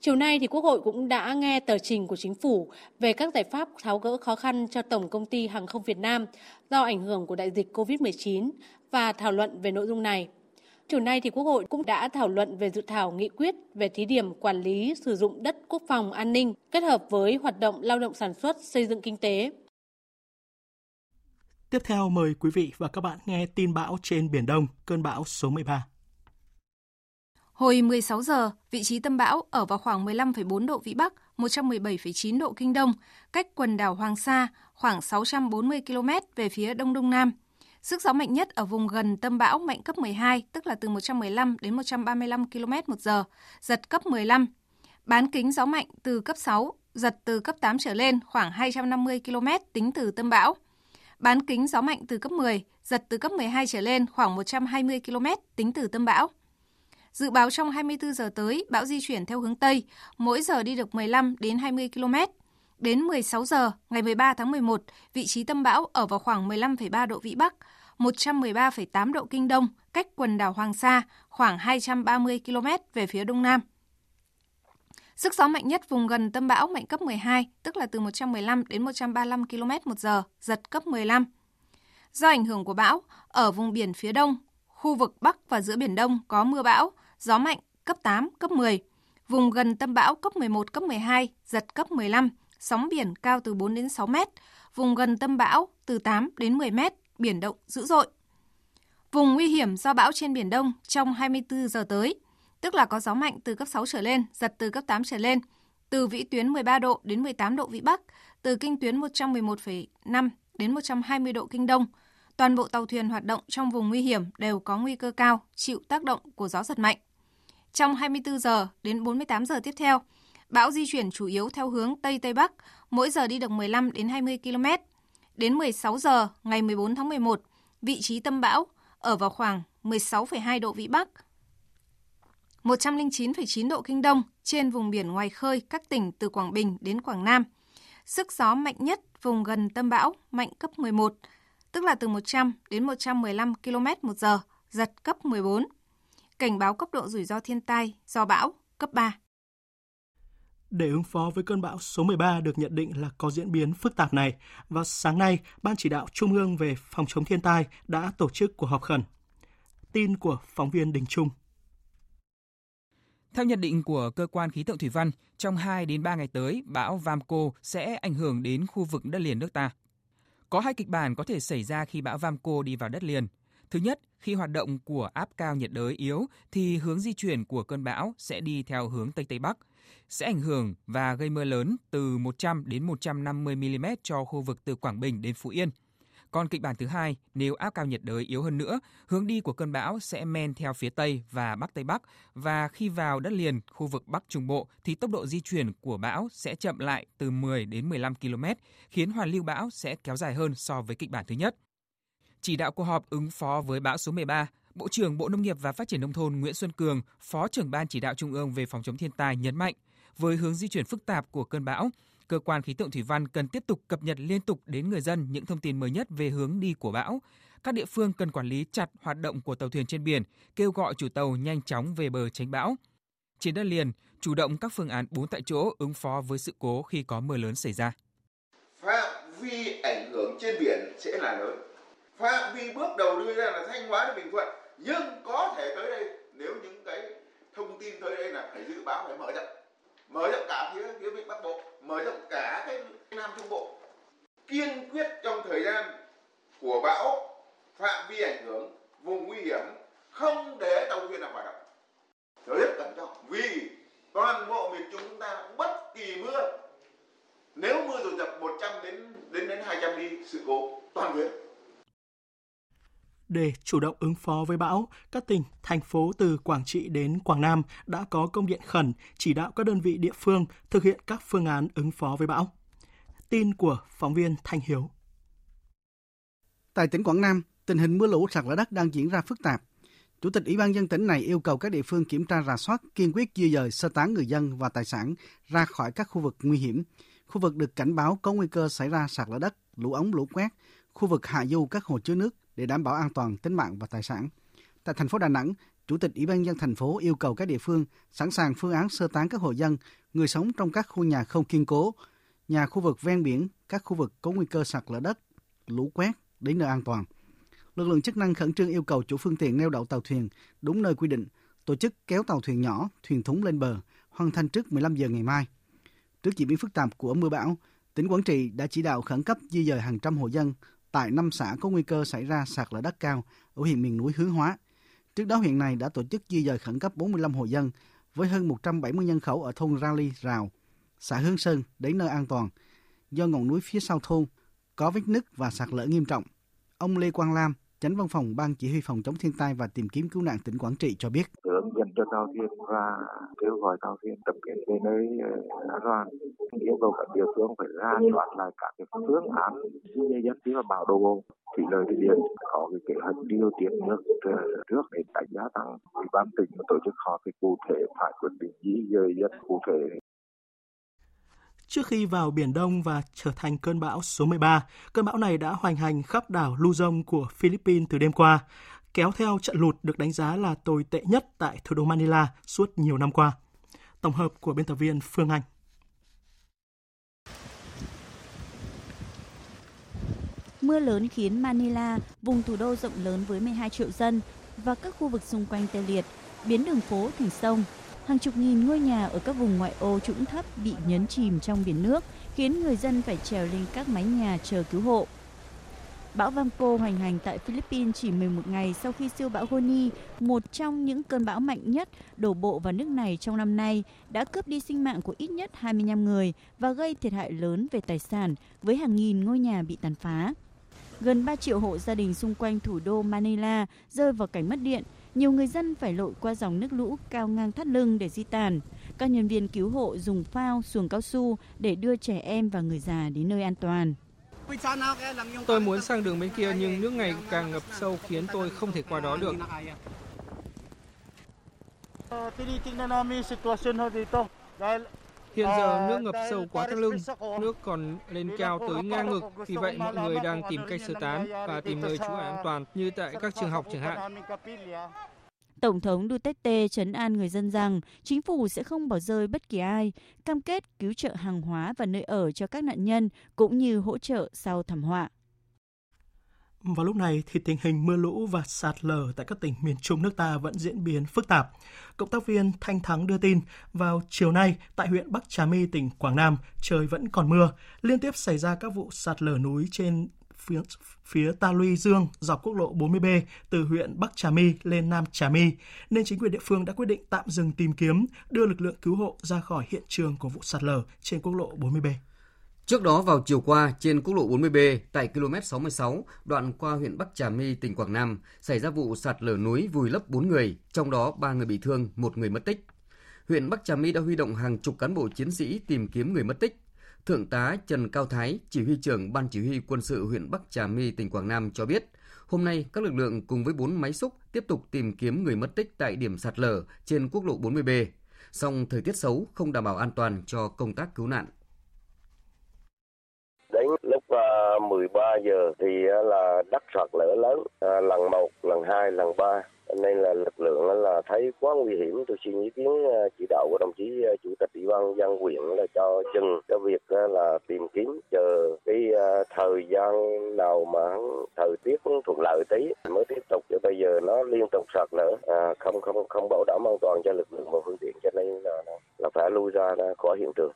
Chiều nay thì Quốc hội cũng đã nghe tờ trình của chính phủ về các giải pháp tháo gỡ khó khăn cho Tổng công ty Hàng không Việt Nam do ảnh hưởng của đại dịch COVID-19 và thảo luận về nội dung này. Chiều nay thì Quốc hội cũng đã thảo luận về dự thảo nghị quyết về thí điểm quản lý sử dụng đất quốc phòng an ninh kết hợp với hoạt động lao động sản xuất xây dựng kinh tế. Tiếp theo mời quý vị và các bạn nghe tin bão trên Biển Đông, cơn bão số 13. Hồi 16 giờ, vị trí tâm bão ở vào khoảng 15,4 độ Vĩ Bắc, 117,9 độ Kinh Đông, cách quần đảo Hoàng Sa khoảng 640 km về phía Đông Đông Nam. Sức gió mạnh nhất ở vùng gần tâm bão mạnh cấp 12, tức là từ 115 đến 135 km một giờ, giật cấp 15. Bán kính gió mạnh từ cấp 6, giật từ cấp 8 trở lên khoảng 250 km tính từ tâm bão. Bán kính gió mạnh từ cấp 10, giật từ cấp 12 trở lên khoảng 120 km tính từ tâm bão. Dự báo trong 24 giờ tới, bão di chuyển theo hướng Tây, mỗi giờ đi được 15 đến 20 km. Đến 16 giờ ngày 13 tháng 11, vị trí tâm bão ở vào khoảng 15,3 độ Vĩ Bắc, 113,8 độ Kinh Đông, cách quần đảo Hoàng Sa khoảng 230 km về phía Đông Nam. Sức gió mạnh nhất vùng gần tâm bão mạnh cấp 12, tức là từ 115 đến 135 km một giờ, giật cấp 15. Do ảnh hưởng của bão, ở vùng biển phía đông, khu vực Bắc và giữa Biển Đông có mưa bão, gió mạnh cấp 8, cấp 10. Vùng gần tâm bão cấp 11, cấp 12, giật cấp 15, sóng biển cao từ 4 đến 6 mét. Vùng gần tâm bão từ 8 đến 10 mét, biển động dữ dội. Vùng nguy hiểm do bão trên Biển Đông trong 24 giờ tới, tức là có gió mạnh từ cấp 6 trở lên, giật từ cấp 8 trở lên, từ vĩ tuyến 13 độ đến 18 độ vĩ Bắc, từ kinh tuyến 111,5 đến 120 độ kinh Đông. Toàn bộ tàu thuyền hoạt động trong vùng nguy hiểm đều có nguy cơ cao chịu tác động của gió giật mạnh. Trong 24 giờ đến 48 giờ tiếp theo, bão di chuyển chủ yếu theo hướng Tây Tây Bắc, mỗi giờ đi được 15 đến 20 km. Đến 16 giờ ngày 14 tháng 11, vị trí tâm bão ở vào khoảng 16,2 độ Vĩ Bắc, 109,9 độ Kinh Đông trên vùng biển ngoài khơi các tỉnh từ Quảng Bình đến Quảng Nam. Sức gió mạnh nhất vùng gần tâm bão mạnh cấp 11, tức là từ 100 đến 115 km một giờ, giật cấp 14 cảnh báo cấp độ rủi ro thiên tai do bão cấp 3. Để ứng phó với cơn bão số 13 được nhận định là có diễn biến phức tạp này, vào sáng nay, Ban chỉ đạo Trung ương về phòng chống thiên tai đã tổ chức cuộc họp khẩn. Tin của phóng viên Đình Trung. Theo nhận định của cơ quan khí tượng thủy văn, trong 2 đến 3 ngày tới, bão Vamco sẽ ảnh hưởng đến khu vực đất liền nước ta. Có hai kịch bản có thể xảy ra khi bão Vamco đi vào đất liền. Thứ nhất, khi hoạt động của áp cao nhiệt đới yếu thì hướng di chuyển của cơn bão sẽ đi theo hướng Tây Tây Bắc, sẽ ảnh hưởng và gây mưa lớn từ 100 đến 150 mm cho khu vực từ Quảng Bình đến Phú Yên. Còn kịch bản thứ hai, nếu áp cao nhiệt đới yếu hơn nữa, hướng đi của cơn bão sẽ men theo phía Tây và Bắc Tây Bắc và khi vào đất liền khu vực Bắc Trung Bộ thì tốc độ di chuyển của bão sẽ chậm lại từ 10 đến 15 km, khiến hoàn lưu bão sẽ kéo dài hơn so với kịch bản thứ nhất. Chỉ đạo cuộc họp ứng phó với bão số 13, Bộ trưởng Bộ Nông nghiệp và Phát triển Nông thôn Nguyễn Xuân Cường, Phó trưởng Ban chỉ đạo Trung ương về phòng chống thiên tai nhấn mạnh, với hướng di chuyển phức tạp của cơn bão, cơ quan khí tượng thủy văn cần tiếp tục cập nhật liên tục đến người dân những thông tin mới nhất về hướng đi của bão. Các địa phương cần quản lý chặt hoạt động của tàu thuyền trên biển, kêu gọi chủ tàu nhanh chóng về bờ tránh bão. Trên đất liền, chủ động các phương án bốn tại chỗ ứng phó với sự cố khi có mưa lớn xảy ra. Phạm vi ảnh hưởng trên biển sẽ là lớn phạm vi bước đầu đưa ra là thanh hóa đến bình thuận nhưng có thể tới đây, nếu những cái thông tin tới đây là phải dự báo, phải mở rộng. Mở rộng cả phía phía vịnh bắc bộ, mở rộng cả cái nam trung bộ. Kiên quyết trong thời gian của bão, phạm vi ảnh hưởng, vùng nguy hiểm, không để tàu thuyền nào hoạt động. Rất cẩn trọng, vì toàn bộ miền trung chúng ta bất kỳ mưa. Nếu mưa dồn dập 100 đến đến đến 200 đi sự cố toàn huyện để chủ động ứng phó với bão, các tỉnh, thành phố từ Quảng Trị đến Quảng Nam đã có công điện khẩn chỉ đạo các đơn vị địa phương thực hiện các phương án ứng phó với bão. Tin của phóng viên Thanh Hiếu. Tại tỉnh Quảng Nam, tình hình mưa lũ sạt lở đất đang diễn ra phức tạp. Chủ tịch Ủy ban dân tỉnh này yêu cầu các địa phương kiểm tra rà soát, kiên quyết di dời sơ tán người dân và tài sản ra khỏi các khu vực nguy hiểm, khu vực được cảnh báo có nguy cơ xảy ra sạt lở đất, lũ ống lũ quét, khu vực hạ du các hồ chứa nước để đảm bảo an toàn tính mạng và tài sản. Tại thành phố Đà Nẵng, Chủ tịch Ủy ban dân thành phố yêu cầu các địa phương sẵn sàng phương án sơ tán các hộ dân, người sống trong các khu nhà không kiên cố, nhà khu vực ven biển, các khu vực có nguy cơ sạt lở đất, lũ quét đến nơi an toàn. Lực lượng chức năng khẩn trương yêu cầu chủ phương tiện neo đậu tàu thuyền đúng nơi quy định, tổ chức kéo tàu thuyền nhỏ, thuyền thúng lên bờ, hoàn thành trước 15 giờ ngày mai. Trước diễn biến phức tạp của mưa bão, tỉnh Quảng Trị đã chỉ đạo khẩn cấp di dời hàng trăm hộ dân tại năm xã có nguy cơ xảy ra sạt lở đất cao ở huyện miền núi Hướng Hóa. Trước đó huyện này đã tổ chức di dời khẩn cấp 45 hộ dân với hơn 170 nhân khẩu ở thôn Rally Rào, xã Hương Sơn đến nơi an toàn do ngọn núi phía sau thôn có vết nứt và sạt lở nghiêm trọng. Ông Lê Quang Lam, Chánh văn phòng Ban Chỉ huy phòng chống thiên tai và tìm kiếm cứu nạn tỉnh Quảng Trị cho biết. Hướng cho tàu thuyền và kêu gọi tàu thuyền tập kết về nơi ờ, an toàn. Yêu cầu các địa phương phải ra soát lại các cái phương án di dời dân và mà bão đổ bộ. Thủy lợi thủy điện có cái kế hoạch điều tiết nước ờ, trước để đánh giá tăng. Ủy ban tỉnh tổ chức họp cái cụ thể phải quyết định di dời dân cụ thể. Trước khi vào Biển Đông và trở thành cơn bão số 13, cơn bão này đã hoành hành khắp đảo Luzon của Philippines từ đêm qua, kéo theo trận lụt được đánh giá là tồi tệ nhất tại thủ đô Manila suốt nhiều năm qua. Tổng hợp của biên tập viên Phương Anh. Mưa lớn khiến Manila, vùng thủ đô rộng lớn với 12 triệu dân và các khu vực xung quanh tê liệt, biến đường phố thành sông, hàng chục nghìn ngôi nhà ở các vùng ngoại ô trũng thấp bị nhấn chìm trong biển nước, khiến người dân phải trèo lên các mái nhà chờ cứu hộ. Bão Vampo hoành hành tại Philippines chỉ 11 ngày sau khi siêu bão Goni, một trong những cơn bão mạnh nhất đổ bộ vào nước này trong năm nay, đã cướp đi sinh mạng của ít nhất 25 người và gây thiệt hại lớn về tài sản với hàng nghìn ngôi nhà bị tàn phá. Gần 3 triệu hộ gia đình xung quanh thủ đô Manila rơi vào cảnh mất điện, nhiều người dân phải lội qua dòng nước lũ cao ngang thắt lưng để di tản. Các nhân viên cứu hộ dùng phao, xuồng cao su để đưa trẻ em và người già đến nơi an toàn. Tôi muốn sang đường bên kia nhưng nước ngày càng ngập sâu khiến tôi không thể qua đó được. Hiện giờ nước ngập sâu quá thắt lưng, nước còn lên cao tới ngang ngực, vì vậy mọi người đang tìm cách sơ tán và tìm nơi trú ẩn an toàn như tại các trường học chẳng hạn. Tổng thống Duterte chấn an người dân rằng chính phủ sẽ không bỏ rơi bất kỳ ai, cam kết cứu trợ hàng hóa và nơi ở cho các nạn nhân cũng như hỗ trợ sau thảm họa. Vào lúc này thì tình hình mưa lũ và sạt lở tại các tỉnh miền Trung nước ta vẫn diễn biến phức tạp. Cộng tác viên Thanh Thắng đưa tin, vào chiều nay tại huyện Bắc Trà My, tỉnh Quảng Nam, trời vẫn còn mưa, liên tiếp xảy ra các vụ sạt lở núi trên phía, phía Ta Luy Dương dọc quốc lộ 40B từ huyện Bắc Trà My lên Nam Trà My, nên chính quyền địa phương đã quyết định tạm dừng tìm kiếm, đưa lực lượng cứu hộ ra khỏi hiện trường của vụ sạt lở trên quốc lộ 40B. Trước đó vào chiều qua, trên quốc lộ 40B tại km 66, đoạn qua huyện Bắc Trà My, tỉnh Quảng Nam, xảy ra vụ sạt lở núi vùi lấp 4 người, trong đó 3 người bị thương, một người mất tích. Huyện Bắc Trà My đã huy động hàng chục cán bộ chiến sĩ tìm kiếm người mất tích. Thượng tá Trần Cao Thái, chỉ huy trưởng Ban Chỉ huy Quân sự huyện Bắc Trà My, tỉnh Quảng Nam cho biết, hôm nay các lực lượng cùng với 4 máy xúc tiếp tục tìm kiếm người mất tích tại điểm sạt lở trên quốc lộ 40B. Song thời tiết xấu không đảm bảo an toàn cho công tác cứu nạn. Đến lúc à, 13 giờ thì à, là đất sạt lở lớn, à, lần 1, lần 2, lần 3 nên là lực lượng là thấy quá nguy hiểm. Tôi xin ý kiến à, chỉ đạo của đồng chí à, chủ tịch ủy ban dân huyện là cho dừng cái việc là tìm kiếm chờ cái à, thời gian nào mà thời tiết thuận lợi tí mới tiếp tục. Chứ bây giờ nó liên tục sạt lở à, không không không bảo đảm an toàn cho lực lượng và phương tiện. Cho nên là là phải lui ra khỏi hiện trường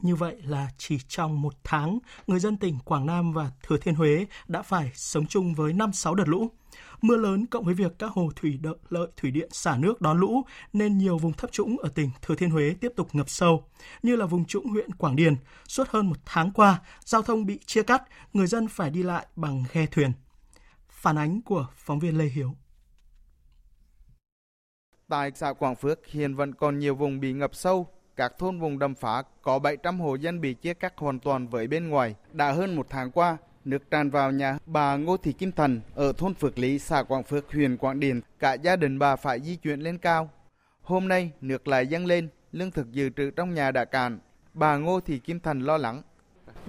như vậy là chỉ trong một tháng, người dân tỉnh Quảng Nam và Thừa Thiên Huế đã phải sống chung với 5-6 đợt lũ. Mưa lớn cộng với việc các hồ thủy đợi, lợi thủy điện xả nước đón lũ nên nhiều vùng thấp trũng ở tỉnh Thừa Thiên Huế tiếp tục ngập sâu, như là vùng trũng huyện Quảng Điền. Suốt hơn một tháng qua, giao thông bị chia cắt, người dân phải đi lại bằng ghe thuyền. Phản ánh của phóng viên Lê Hiếu. Tại xã Quảng Phước hiện vẫn còn nhiều vùng bị ngập sâu, các thôn vùng đầm phá có 700 hộ dân bị chia cắt hoàn toàn với bên ngoài. Đã hơn một tháng qua, nước tràn vào nhà bà Ngô Thị Kim Thần ở thôn Phước Lý, xã Quảng Phước, huyện Quảng Điền. Cả gia đình bà phải di chuyển lên cao. Hôm nay, nước lại dâng lên, lương thực dự trữ trong nhà đã cạn. Bà Ngô Thị Kim Thần lo lắng.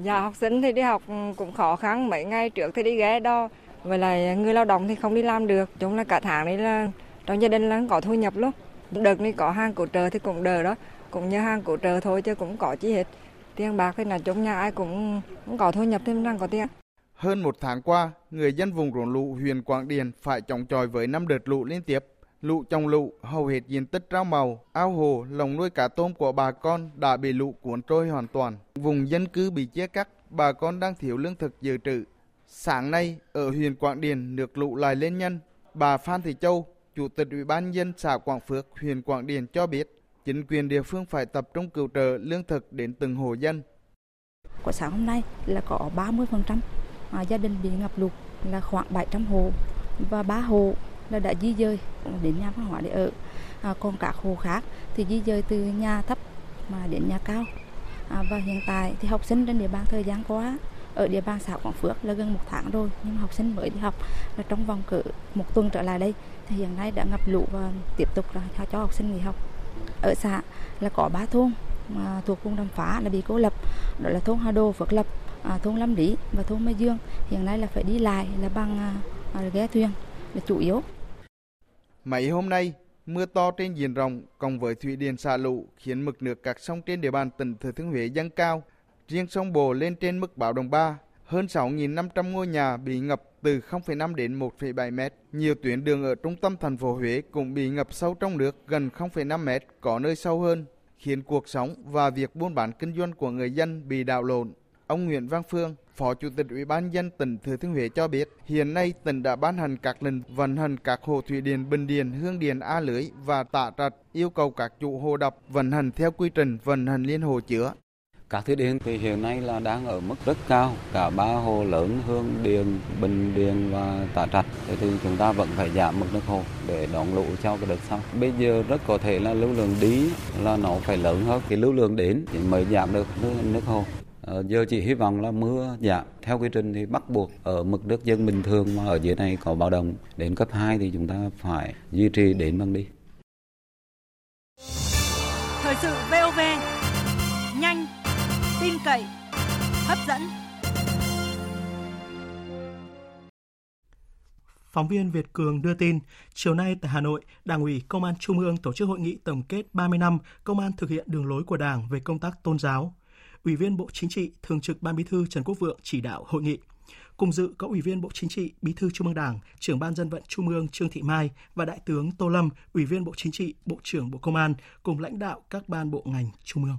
Dạ học sinh thì đi học cũng khó khăn, mấy ngày trước thì đi ghé đo. Vậy là người lao động thì không đi làm được. Chúng là cả tháng đấy là trong gia đình là không có thu nhập luôn. Đợt này có hàng cổ trợ thì cũng đỡ đó. Cũng như hàng cứu trợ thôi chứ cũng có chi hết. Tiền bạc thì là trong nhà ai cũng, cũng có thu nhập thêm đang có tiền. Hơn một tháng qua, người dân vùng rốn lũ huyện Quảng Điền phải chống chọi với năm đợt lũ liên tiếp. Lũ trong lũ, hầu hết diện tích rau màu, ao hồ, lồng nuôi cá tôm của bà con đã bị lũ cuốn trôi hoàn toàn. Vùng dân cư bị chia cắt, bà con đang thiếu lương thực dự trữ. Sáng nay, ở huyện Quảng Điền, nước lũ lại lên nhân. Bà Phan Thị Châu, Chủ tịch Ủy ban dân xã Quảng Phước, huyện Quảng Điền cho biết, chính quyền địa phương phải tập trung cứu trợ lương thực đến từng hộ dân. Của sáng hôm nay là có 30% à, gia đình bị ngập lụt là khoảng 700 hộ và ba hộ là đã di dời đến nhà văn hóa để ở. À, còn các hộ khác thì di dời từ nhà thấp mà đến nhà cao. À, và hiện tại thì học sinh trên địa bàn thời gian qua ở địa bàn xã Quảng Phước là gần một tháng rồi nhưng mà học sinh mới đi học là trong vòng cỡ một tuần trở lại đây thì hiện nay đã ngập lụt và tiếp tục là cho học sinh nghỉ học ở xã là có ba thôn à, thuộc vùng đầm phá là bị cô lập đó là thôn Hà Đô Phước Lập à, thôn Lâm Lý và thôn Mai Dương hiện nay là phải đi lại là bằng à, à, ghe thuyền là chủ yếu Mấy hôm nay, mưa to trên diện rộng cộng với thủy điện xả lũ khiến mực nước các sông trên địa bàn tỉnh Thừa Thiên Huế dâng cao. Riêng sông Bồ lên trên mức báo động 3, hơn 6.500 ngôi nhà bị ngập từ 0,5 đến 1,7 mét. Nhiều tuyến đường ở trung tâm thành phố Huế cũng bị ngập sâu trong nước gần 0,5 mét, có nơi sâu hơn, khiến cuộc sống và việc buôn bán kinh doanh của người dân bị đảo lộn. Ông Nguyễn Văn Phương, Phó Chủ tịch Ủy ban dân tỉnh Thừa Thiên Huế cho biết, hiện nay tỉnh đã ban hành các lệnh vận hành các hồ thủy điện Bình Điền, Hương Điền, A Lưới và Tạ Trạch, yêu cầu các chủ hồ đập vận hành theo quy trình vận hành liên hồ chứa. Các thủy điện thì hiện nay là đang ở mức rất cao, cả ba hồ lớn Hương Điền, Bình Điền và Tạ Trạch. Thế thì chúng ta vẫn phải giảm mực nước hồ để đón lũ cho cái đợt sau. Bây giờ rất có thể là lưu lượng đi là nó phải lớn hơn cái lưu lượng đến thì mới giảm được nước, nước hồ. Ờ, giờ chỉ hy vọng là mưa giảm theo quy trình thì bắt buộc ở mực nước dân bình thường mà ở dưới này có báo động đến cấp 2 thì chúng ta phải duy trì đến bằng đi. Thời sự VOV tin cậy, hấp dẫn. Phóng viên Việt Cường đưa tin, chiều nay tại Hà Nội, Đảng ủy Công an Trung ương tổ chức hội nghị tổng kết 30 năm Công an thực hiện đường lối của Đảng về công tác tôn giáo. Ủy viên Bộ Chính trị, Thường trực Ban Bí thư Trần Quốc Vượng chỉ đạo hội nghị. Cùng dự có Ủy viên Bộ Chính trị, Bí thư Trung ương Đảng, Trưởng ban Dân vận Trung ương Trương Thị Mai và Đại tướng Tô Lâm, Ủy viên Bộ Chính trị, Bộ trưởng Bộ Công an cùng lãnh đạo các ban bộ ngành Trung ương.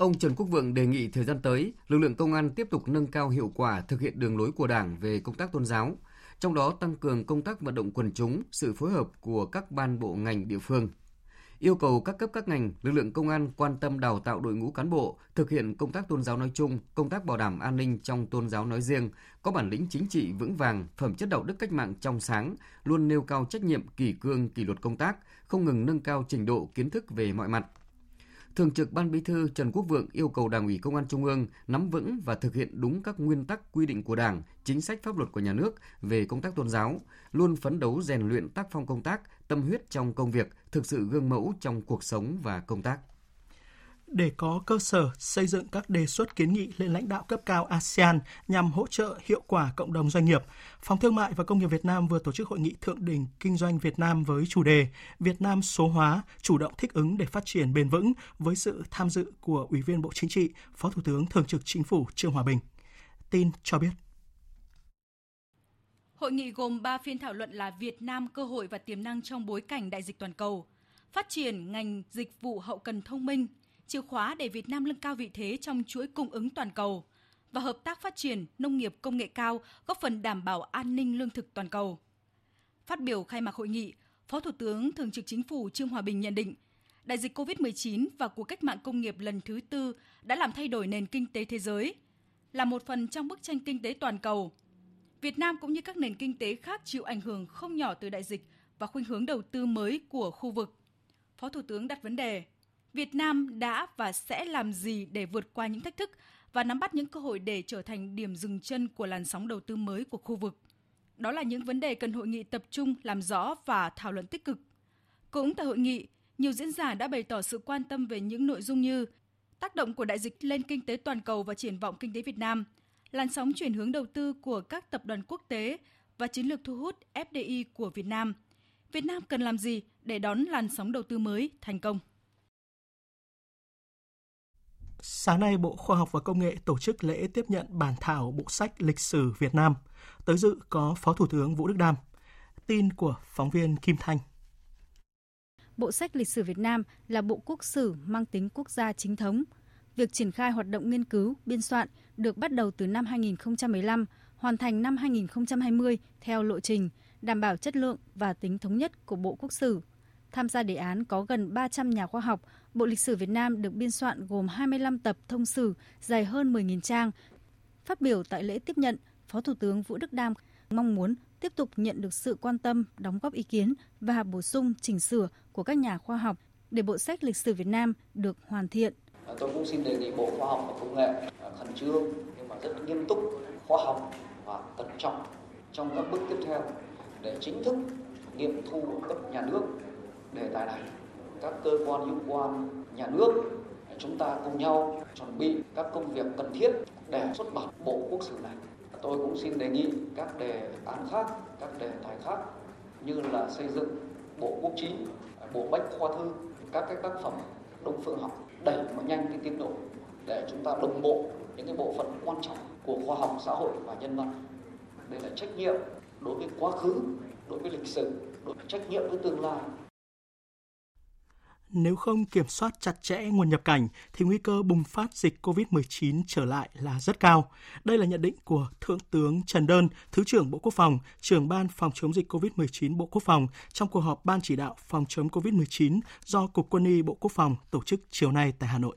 Ông Trần Quốc Vượng đề nghị thời gian tới, lực lượng công an tiếp tục nâng cao hiệu quả thực hiện đường lối của Đảng về công tác tôn giáo, trong đó tăng cường công tác vận động quần chúng, sự phối hợp của các ban bộ ngành địa phương, yêu cầu các cấp các ngành, lực lượng công an quan tâm đào tạo đội ngũ cán bộ, thực hiện công tác tôn giáo nói chung, công tác bảo đảm an ninh trong tôn giáo nói riêng, có bản lĩnh chính trị vững vàng, phẩm chất đạo đức cách mạng trong sáng, luôn nêu cao trách nhiệm kỷ cương kỷ luật công tác, không ngừng nâng cao trình độ kiến thức về mọi mặt. Thường trực Ban Bí thư Trần Quốc Vượng yêu cầu Đảng ủy Công an Trung ương nắm vững và thực hiện đúng các nguyên tắc quy định của Đảng, chính sách pháp luật của nhà nước về công tác tôn giáo, luôn phấn đấu rèn luyện tác phong công tác, tâm huyết trong công việc, thực sự gương mẫu trong cuộc sống và công tác để có cơ sở xây dựng các đề xuất kiến nghị lên lãnh đạo cấp cao ASEAN nhằm hỗ trợ hiệu quả cộng đồng doanh nghiệp. Phòng Thương mại và Công nghiệp Việt Nam vừa tổ chức hội nghị thượng đỉnh kinh doanh Việt Nam với chủ đề Việt Nam số hóa, chủ động thích ứng để phát triển bền vững với sự tham dự của Ủy viên Bộ Chính trị, Phó Thủ tướng Thường trực Chính phủ Trương Hòa Bình. Tin cho biết. Hội nghị gồm 3 phiên thảo luận là Việt Nam cơ hội và tiềm năng trong bối cảnh đại dịch toàn cầu, phát triển ngành dịch vụ hậu cần thông minh, chìa khóa để Việt Nam nâng cao vị thế trong chuỗi cung ứng toàn cầu và hợp tác phát triển nông nghiệp công nghệ cao góp phần đảm bảo an ninh lương thực toàn cầu. Phát biểu khai mạc hội nghị, Phó Thủ tướng Thường trực Chính phủ Trương Hòa Bình nhận định, đại dịch COVID-19 và cuộc cách mạng công nghiệp lần thứ tư đã làm thay đổi nền kinh tế thế giới, là một phần trong bức tranh kinh tế toàn cầu. Việt Nam cũng như các nền kinh tế khác chịu ảnh hưởng không nhỏ từ đại dịch và khuynh hướng đầu tư mới của khu vực. Phó Thủ tướng đặt vấn đề, Việt Nam đã và sẽ làm gì để vượt qua những thách thức và nắm bắt những cơ hội để trở thành điểm dừng chân của làn sóng đầu tư mới của khu vực. Đó là những vấn đề cần hội nghị tập trung làm rõ và thảo luận tích cực. Cũng tại hội nghị, nhiều diễn giả đã bày tỏ sự quan tâm về những nội dung như tác động của đại dịch lên kinh tế toàn cầu và triển vọng kinh tế Việt Nam, làn sóng chuyển hướng đầu tư của các tập đoàn quốc tế và chiến lược thu hút FDI của Việt Nam. Việt Nam cần làm gì để đón làn sóng đầu tư mới thành công? Sáng nay, Bộ Khoa học và Công nghệ tổ chức lễ tiếp nhận bản thảo bộ sách lịch sử Việt Nam. Tới dự có Phó Thủ tướng Vũ Đức Đam. Tin của phóng viên Kim Thanh. Bộ sách lịch sử Việt Nam là bộ quốc sử mang tính quốc gia chính thống. Việc triển khai hoạt động nghiên cứu, biên soạn được bắt đầu từ năm 2015, hoàn thành năm 2020 theo lộ trình, đảm bảo chất lượng và tính thống nhất của Bộ Quốc sử. Tham gia đề án có gần 300 nhà khoa học, Bộ Lịch sử Việt Nam được biên soạn gồm 25 tập thông sử dài hơn 10.000 trang. Phát biểu tại lễ tiếp nhận, Phó Thủ tướng Vũ Đức Đam mong muốn tiếp tục nhận được sự quan tâm, đóng góp ý kiến và bổ sung chỉnh sửa của các nhà khoa học để bộ sách lịch sử Việt Nam được hoàn thiện. À, tôi cũng xin đề nghị Bộ Khoa học và Công nghệ à, khẩn trương nhưng mà rất nghiêm túc, khoa học và cẩn trọng trong các bước tiếp theo để chính thức nghiệm thu cấp nhà nước đề tài này. Các cơ quan hữu quan, nhà nước, chúng ta cùng nhau chuẩn bị các công việc cần thiết để xuất bản bộ quốc sử này tôi cũng xin đề nghị các đề án khác, các đề tài khác như là xây dựng bộ quốc trí bộ bách khoa thư, các cái tác phẩm đông phương học, đẩy nhanh cái tiến độ để chúng ta đồng bộ những cái bộ phận quan trọng của khoa học xã hội và nhân văn đây là trách nhiệm đối với quá khứ, đối với lịch sử, đối với trách nhiệm với tương lai nếu không kiểm soát chặt chẽ nguồn nhập cảnh thì nguy cơ bùng phát dịch COVID-19 trở lại là rất cao. Đây là nhận định của Thượng tướng Trần Đơn, Thứ trưởng Bộ Quốc phòng, trưởng ban phòng chống dịch COVID-19 Bộ Quốc phòng trong cuộc họp Ban chỉ đạo phòng chống COVID-19 do Cục Quân y Bộ Quốc phòng tổ chức chiều nay tại Hà Nội.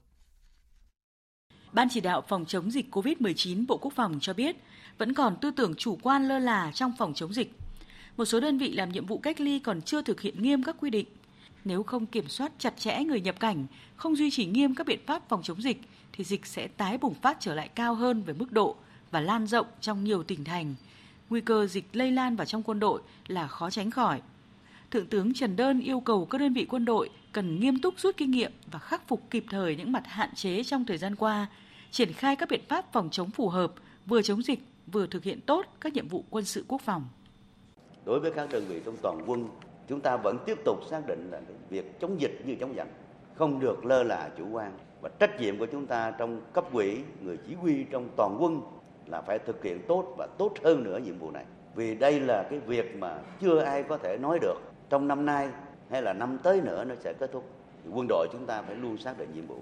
Ban chỉ đạo phòng chống dịch COVID-19 Bộ Quốc phòng cho biết vẫn còn tư tưởng chủ quan lơ là trong phòng chống dịch. Một số đơn vị làm nhiệm vụ cách ly còn chưa thực hiện nghiêm các quy định nếu không kiểm soát chặt chẽ người nhập cảnh, không duy trì nghiêm các biện pháp phòng chống dịch, thì dịch sẽ tái bùng phát trở lại cao hơn về mức độ và lan rộng trong nhiều tỉnh thành. Nguy cơ dịch lây lan vào trong quân đội là khó tránh khỏi. Thượng tướng Trần Đơn yêu cầu các đơn vị quân đội cần nghiêm túc rút kinh nghiệm và khắc phục kịp thời những mặt hạn chế trong thời gian qua, triển khai các biện pháp phòng chống phù hợp, vừa chống dịch, vừa thực hiện tốt các nhiệm vụ quân sự quốc phòng. Đối với các đơn vị trong toàn quân chúng ta vẫn tiếp tục xác định là việc chống dịch như chống giặc, không được lơ là chủ quan. Và trách nhiệm của chúng ta trong cấp quỹ, người chỉ huy trong toàn quân là phải thực hiện tốt và tốt hơn nữa nhiệm vụ này. Vì đây là cái việc mà chưa ai có thể nói được. Trong năm nay hay là năm tới nữa nó sẽ kết thúc. Quân đội chúng ta phải luôn xác định nhiệm vụ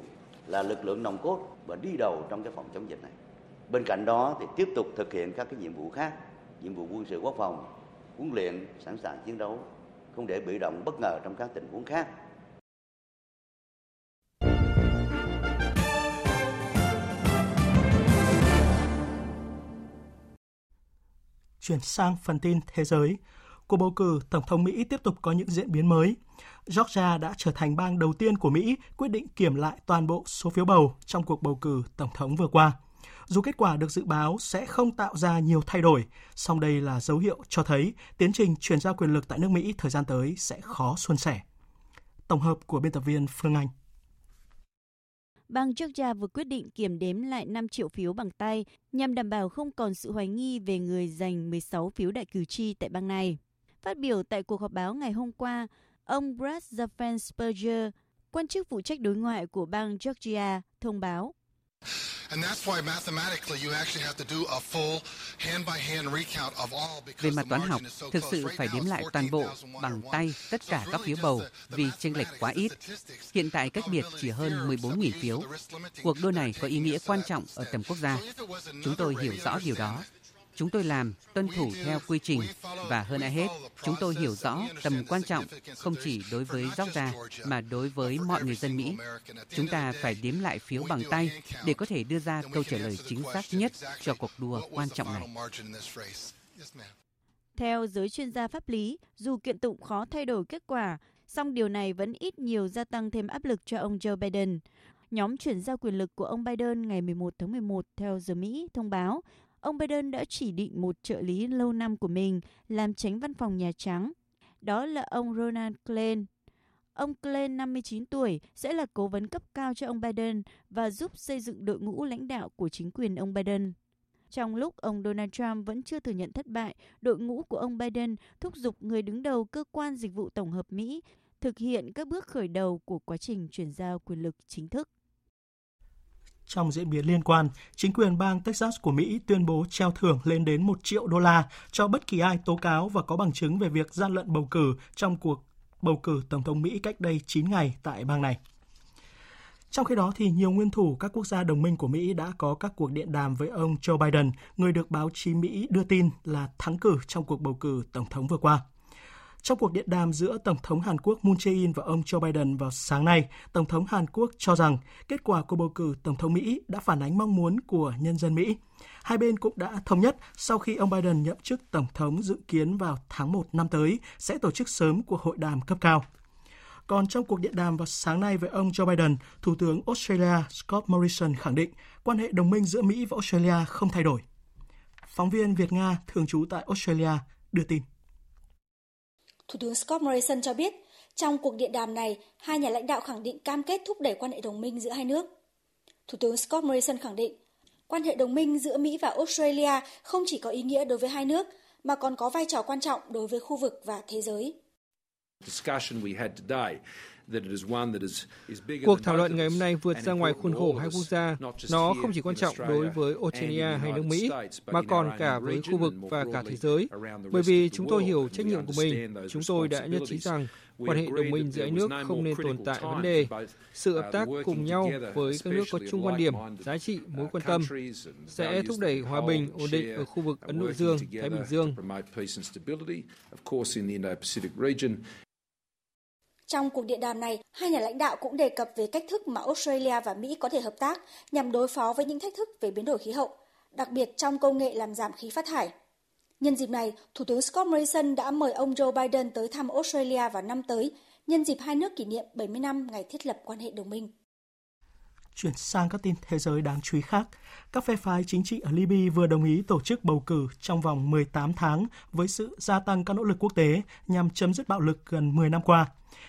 là lực lượng nòng cốt và đi đầu trong cái phòng chống dịch này. Bên cạnh đó thì tiếp tục thực hiện các cái nhiệm vụ khác, nhiệm vụ quân sự quốc phòng, huấn luyện, sẵn sàng chiến đấu không để bị động bất ngờ trong các tình huống khác. Chuyển sang phần tin thế giới, cuộc bầu cử Tổng thống Mỹ tiếp tục có những diễn biến mới. Georgia đã trở thành bang đầu tiên của Mỹ quyết định kiểm lại toàn bộ số phiếu bầu trong cuộc bầu cử Tổng thống vừa qua. Dù kết quả được dự báo sẽ không tạo ra nhiều thay đổi, song đây là dấu hiệu cho thấy tiến trình chuyển giao quyền lực tại nước Mỹ thời gian tới sẽ khó suôn sẻ. Tổng hợp của biên tập viên Phương Anh bang Georgia vừa quyết định kiểm đếm lại 5 triệu phiếu bằng tay nhằm đảm bảo không còn sự hoài nghi về người giành 16 phiếu đại cử tri tại bang này. Phát biểu tại cuộc họp báo ngày hôm qua, ông Brad Zaffen Spurger, quan chức phụ trách đối ngoại của bang Georgia, thông báo về mặt toán học, thực sự phải đếm lại toàn bộ bằng tay tất cả các phiếu bầu vì chênh lệch quá ít. Hiện tại cách biệt chỉ hơn 14.000 phiếu. Cuộc đua này có ý nghĩa quan trọng ở tầm quốc gia. Chúng tôi hiểu rõ điều đó Chúng tôi làm tuân thủ theo quy trình và hơn ai hết, chúng tôi hiểu rõ tầm quan trọng không chỉ đối với Georgia mà đối với mọi người dân Mỹ. Chúng ta phải đếm lại phiếu bằng tay để có thể đưa ra câu trả lời chính xác nhất cho cuộc đua quan trọng này. Theo giới chuyên gia pháp lý, dù kiện tụng khó thay đổi kết quả, Song điều này vẫn ít nhiều gia tăng thêm áp lực cho ông Joe Biden. Nhóm chuyển giao quyền lực của ông Biden ngày 11 tháng 11 theo giờ Mỹ thông báo ông Biden đã chỉ định một trợ lý lâu năm của mình làm tránh văn phòng Nhà Trắng. Đó là ông Ronald Klein. Ông Klein, 59 tuổi, sẽ là cố vấn cấp cao cho ông Biden và giúp xây dựng đội ngũ lãnh đạo của chính quyền ông Biden. Trong lúc ông Donald Trump vẫn chưa thừa nhận thất bại, đội ngũ của ông Biden thúc giục người đứng đầu cơ quan dịch vụ tổng hợp Mỹ thực hiện các bước khởi đầu của quá trình chuyển giao quyền lực chính thức. Trong diễn biến liên quan, chính quyền bang Texas của Mỹ tuyên bố treo thưởng lên đến 1 triệu đô la cho bất kỳ ai tố cáo và có bằng chứng về việc gian lận bầu cử trong cuộc bầu cử Tổng thống Mỹ cách đây 9 ngày tại bang này. Trong khi đó, thì nhiều nguyên thủ các quốc gia đồng minh của Mỹ đã có các cuộc điện đàm với ông Joe Biden, người được báo chí Mỹ đưa tin là thắng cử trong cuộc bầu cử Tổng thống vừa qua. Trong cuộc điện đàm giữa Tổng thống Hàn Quốc Moon Jae-in và ông Joe Biden vào sáng nay, Tổng thống Hàn Quốc cho rằng kết quả của bầu cử Tổng thống Mỹ đã phản ánh mong muốn của nhân dân Mỹ. Hai bên cũng đã thống nhất sau khi ông Biden nhậm chức Tổng thống dự kiến vào tháng 1 năm tới sẽ tổ chức sớm cuộc hội đàm cấp cao. Còn trong cuộc điện đàm vào sáng nay với ông Joe Biden, Thủ tướng Australia Scott Morrison khẳng định quan hệ đồng minh giữa Mỹ và Australia không thay đổi. Phóng viên Việt Nga thường trú tại Australia đưa tin. Thủ tướng Scott Morrison cho biết, trong cuộc điện đàm này, hai nhà lãnh đạo khẳng định cam kết thúc đẩy quan hệ đồng minh giữa hai nước. Thủ tướng Scott Morrison khẳng định, quan hệ đồng minh giữa Mỹ và Australia không chỉ có ý nghĩa đối với hai nước, mà còn có vai trò quan trọng đối với khu vực và thế giới. Cuộc thảo luận ngày hôm nay vượt ra ngoài khuôn khổ hai quốc gia. Nó không chỉ quan trọng đối với Australia hay nước Mỹ, mà còn cả với khu vực và cả thế giới. Bởi vì chúng tôi hiểu trách nhiệm của mình, chúng tôi đã nhất trí rằng quan hệ đồng minh giữa hai nước không nên tồn tại vấn đề. Sự hợp tác cùng nhau với các nước có chung quan điểm, giá trị, mối quan tâm sẽ thúc đẩy hòa bình, ổn định ở khu vực Ấn Độ Dương, Thái Bình Dương. Trong cuộc điện đàm này, hai nhà lãnh đạo cũng đề cập về cách thức mà Australia và Mỹ có thể hợp tác nhằm đối phó với những thách thức về biến đổi khí hậu, đặc biệt trong công nghệ làm giảm khí phát thải. Nhân dịp này, Thủ tướng Scott Morrison đã mời ông Joe Biden tới thăm Australia vào năm tới, nhân dịp hai nước kỷ niệm 70 năm ngày thiết lập quan hệ đồng minh. Chuyển sang các tin thế giới đáng chú ý khác, các phe phái chính trị ở Libya vừa đồng ý tổ chức bầu cử trong vòng 18 tháng với sự gia tăng các nỗ lực quốc tế nhằm chấm dứt bạo lực gần 10 năm qua.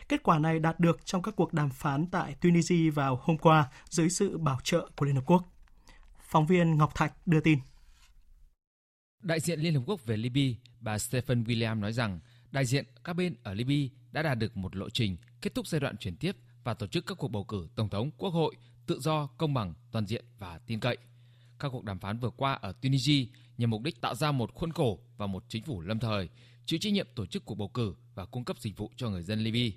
Kết quả này đạt được trong các cuộc đàm phán tại Tunisia vào hôm qua dưới sự bảo trợ của Liên Hợp Quốc. Phóng viên Ngọc Thạch đưa tin. Đại diện Liên Hợp Quốc về Libya, bà Stephen William nói rằng đại diện các bên ở Libya đã đạt được một lộ trình kết thúc giai đoạn chuyển tiếp và tổ chức các cuộc bầu cử tổng thống, quốc hội tự do, công bằng, toàn diện và tin cậy. Các cuộc đàm phán vừa qua ở Tunisia nhằm mục đích tạo ra một khuôn khổ và một chính phủ lâm thời, chịu trách nhiệm tổ chức cuộc bầu cử và cung cấp dịch vụ cho người dân Libya.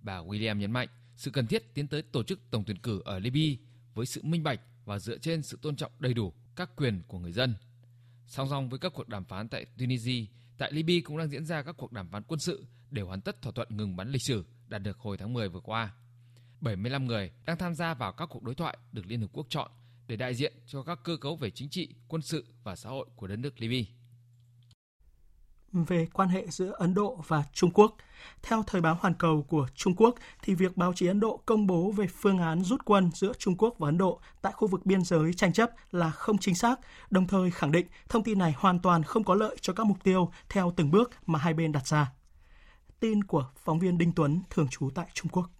Bà William nhấn mạnh sự cần thiết tiến tới tổ chức tổng tuyển cử ở Libya với sự minh bạch và dựa trên sự tôn trọng đầy đủ các quyền của người dân. Song song với các cuộc đàm phán tại Tunisia, tại Libya cũng đang diễn ra các cuộc đàm phán quân sự để hoàn tất thỏa thuận ngừng bắn lịch sử đạt được hồi tháng 10 vừa qua. 75 người đang tham gia vào các cuộc đối thoại được Liên Hợp Quốc chọn để đại diện cho các cơ cấu về chính trị, quân sự và xã hội của đất nước Libya. Về quan hệ giữa Ấn Độ và Trung Quốc, theo thời báo Hoàn Cầu của Trung Quốc thì việc báo chí Ấn Độ công bố về phương án rút quân giữa Trung Quốc và Ấn Độ tại khu vực biên giới tranh chấp là không chính xác, đồng thời khẳng định thông tin này hoàn toàn không có lợi cho các mục tiêu theo từng bước mà hai bên đặt ra. Tin của phóng viên Đinh Tuấn thường trú tại Trung Quốc.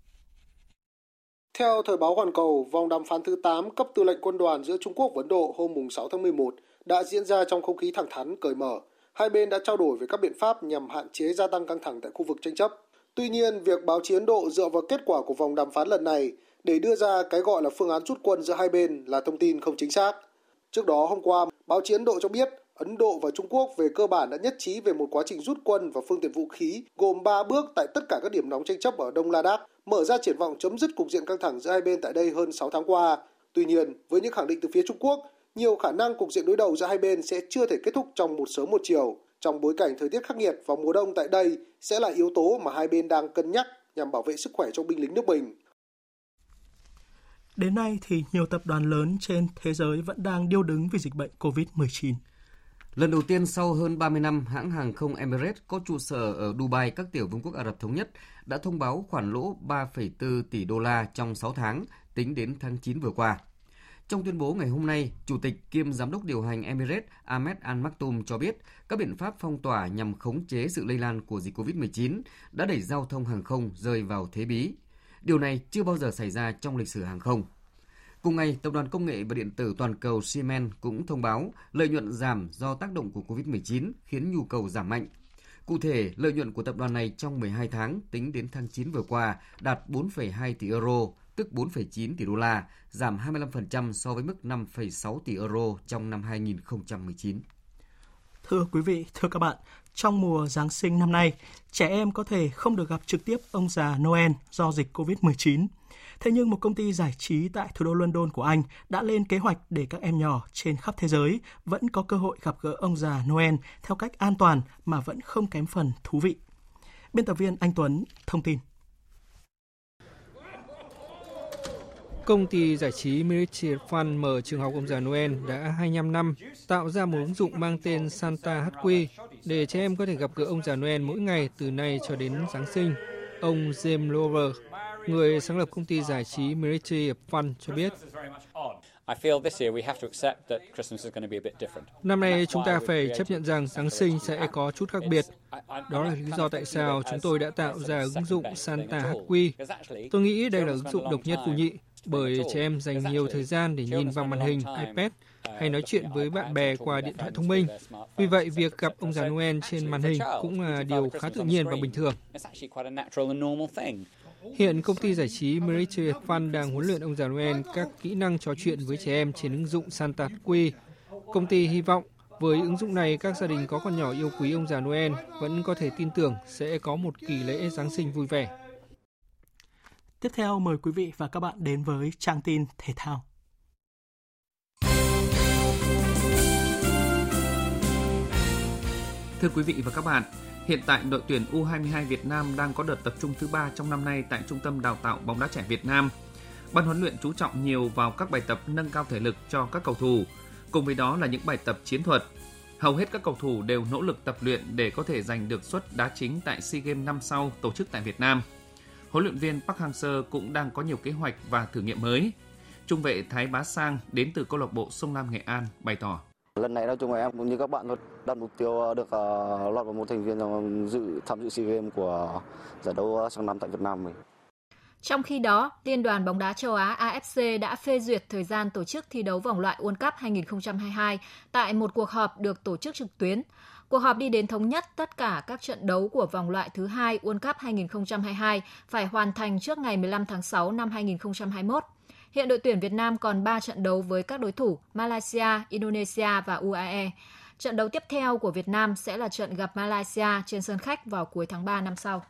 Theo thời báo Hoàn Cầu, vòng đàm phán thứ 8 cấp tư lệnh quân đoàn giữa Trung Quốc và Ấn Độ hôm 6 tháng 11 đã diễn ra trong không khí thẳng thắn, cởi mở. Hai bên đã trao đổi về các biện pháp nhằm hạn chế gia tăng căng thẳng tại khu vực tranh chấp. Tuy nhiên, việc báo chí Ấn Độ dựa vào kết quả của vòng đàm phán lần này để đưa ra cái gọi là phương án rút quân giữa hai bên là thông tin không chính xác. Trước đó hôm qua, báo chí Ấn Độ cho biết Ấn Độ và Trung Quốc về cơ bản đã nhất trí về một quá trình rút quân và phương tiện vũ khí gồm 3 bước tại tất cả các điểm nóng tranh chấp ở Đông Ladakh, mở ra triển vọng chấm dứt cục diện căng thẳng giữa hai bên tại đây hơn 6 tháng qua. Tuy nhiên, với những khẳng định từ phía Trung Quốc, nhiều khả năng cục diện đối đầu giữa hai bên sẽ chưa thể kết thúc trong một sớm một chiều. Trong bối cảnh thời tiết khắc nghiệt vào mùa đông tại đây sẽ là yếu tố mà hai bên đang cân nhắc nhằm bảo vệ sức khỏe cho binh lính nước mình. Đến nay thì nhiều tập đoàn lớn trên thế giới vẫn đang điêu đứng vì dịch bệnh COVID-19. Lần đầu tiên sau hơn 30 năm, hãng hàng không Emirates có trụ sở ở Dubai, các tiểu vương quốc Ả Rập Thống Nhất, đã thông báo khoản lỗ 3,4 tỷ đô la trong 6 tháng, tính đến tháng 9 vừa qua. Trong tuyên bố ngày hôm nay, Chủ tịch kiêm Giám đốc điều hành Emirates Ahmed Al Maktoum cho biết các biện pháp phong tỏa nhằm khống chế sự lây lan của dịch COVID-19 đã đẩy giao thông hàng không rơi vào thế bí. Điều này chưa bao giờ xảy ra trong lịch sử hàng không. Cùng ngày, Tập đoàn Công nghệ và Điện tử Toàn cầu Siemens cũng thông báo lợi nhuận giảm do tác động của COVID-19 khiến nhu cầu giảm mạnh. Cụ thể, lợi nhuận của tập đoàn này trong 12 tháng tính đến tháng 9 vừa qua đạt 4,2 tỷ euro, tức 4,9 tỷ đô la, giảm 25% so với mức 5,6 tỷ euro trong năm 2019. Thưa quý vị, thưa các bạn, trong mùa Giáng sinh năm nay, trẻ em có thể không được gặp trực tiếp ông già Noel do dịch COVID-19. Thế nhưng một công ty giải trí tại thủ đô London của Anh đã lên kế hoạch để các em nhỏ trên khắp thế giới vẫn có cơ hội gặp gỡ ông già Noel theo cách an toàn mà vẫn không kém phần thú vị. Biên tập viên Anh Tuấn thông tin. Công ty giải trí Military Fun mở trường học ông già Noel đã 25 năm tạo ra một ứng dụng mang tên Santa HQ để trẻ em có thể gặp gỡ ông già Noel mỗi ngày từ nay cho đến Giáng sinh. Ông James Lover, người sáng lập công ty giải trí Miracle Fun cho biết. Năm nay chúng ta phải chấp nhận rằng Giáng sinh sẽ có chút khác biệt. Đó là lý do tại sao chúng tôi đã tạo ra ứng dụng Santa HQ. Tôi nghĩ đây là ứng dụng độc nhất vô nhị bởi trẻ em dành nhiều thời gian để nhìn vào màn hình iPad hay nói chuyện với bạn bè qua điện thoại thông minh. Vì vậy, việc gặp ông già Noel trên màn hình cũng là điều khá tự nhiên và bình thường. Hiện công ty giải trí Miracle Fun đang huấn luyện ông già Noel các kỹ năng trò chuyện với trẻ em trên ứng dụng Santa Quy. Công ty hy vọng với ứng dụng này, các gia đình có con nhỏ yêu quý ông già Noel vẫn có thể tin tưởng sẽ có một kỳ lễ Giáng sinh vui vẻ. Tiếp theo mời quý vị và các bạn đến với trang tin thể thao. Thưa quý vị và các bạn, hiện tại đội tuyển U22 Việt Nam đang có đợt tập trung thứ ba trong năm nay tại Trung tâm Đào tạo bóng đá trẻ Việt Nam. Ban huấn luyện chú trọng nhiều vào các bài tập nâng cao thể lực cho các cầu thủ, cùng với đó là những bài tập chiến thuật. Hầu hết các cầu thủ đều nỗ lực tập luyện để có thể giành được suất đá chính tại SEA Games năm sau tổ chức tại Việt Nam – huấn luyện viên Park Hang-seo cũng đang có nhiều kế hoạch và thử nghiệm mới. Trung vệ Thái Bá Sang đến từ câu lạc bộ Sông Lam Nghệ An bày tỏ. Lần này nói chung là em cũng như các bạn thôi, đặt mục tiêu ờ, được ờ, lọt vào một thành viên ờ, dự tham dự SEA Games của giải đấu sang năm tại Việt Nam mình. Trong khi đó, Liên đoàn bóng đá châu Á AFC đã phê duyệt thời gian tổ chức thi đấu vòng loại World Cup 2022 tại một cuộc họp được tổ chức trực tuyến. Cuộc họp đi đến thống nhất tất cả các trận đấu của vòng loại thứ hai World Cup 2022 phải hoàn thành trước ngày 15 tháng 6 năm 2021. Hiện đội tuyển Việt Nam còn 3 trận đấu với các đối thủ Malaysia, Indonesia và UAE. Trận đấu tiếp theo của Việt Nam sẽ là trận gặp Malaysia trên sân khách vào cuối tháng 3 năm sau.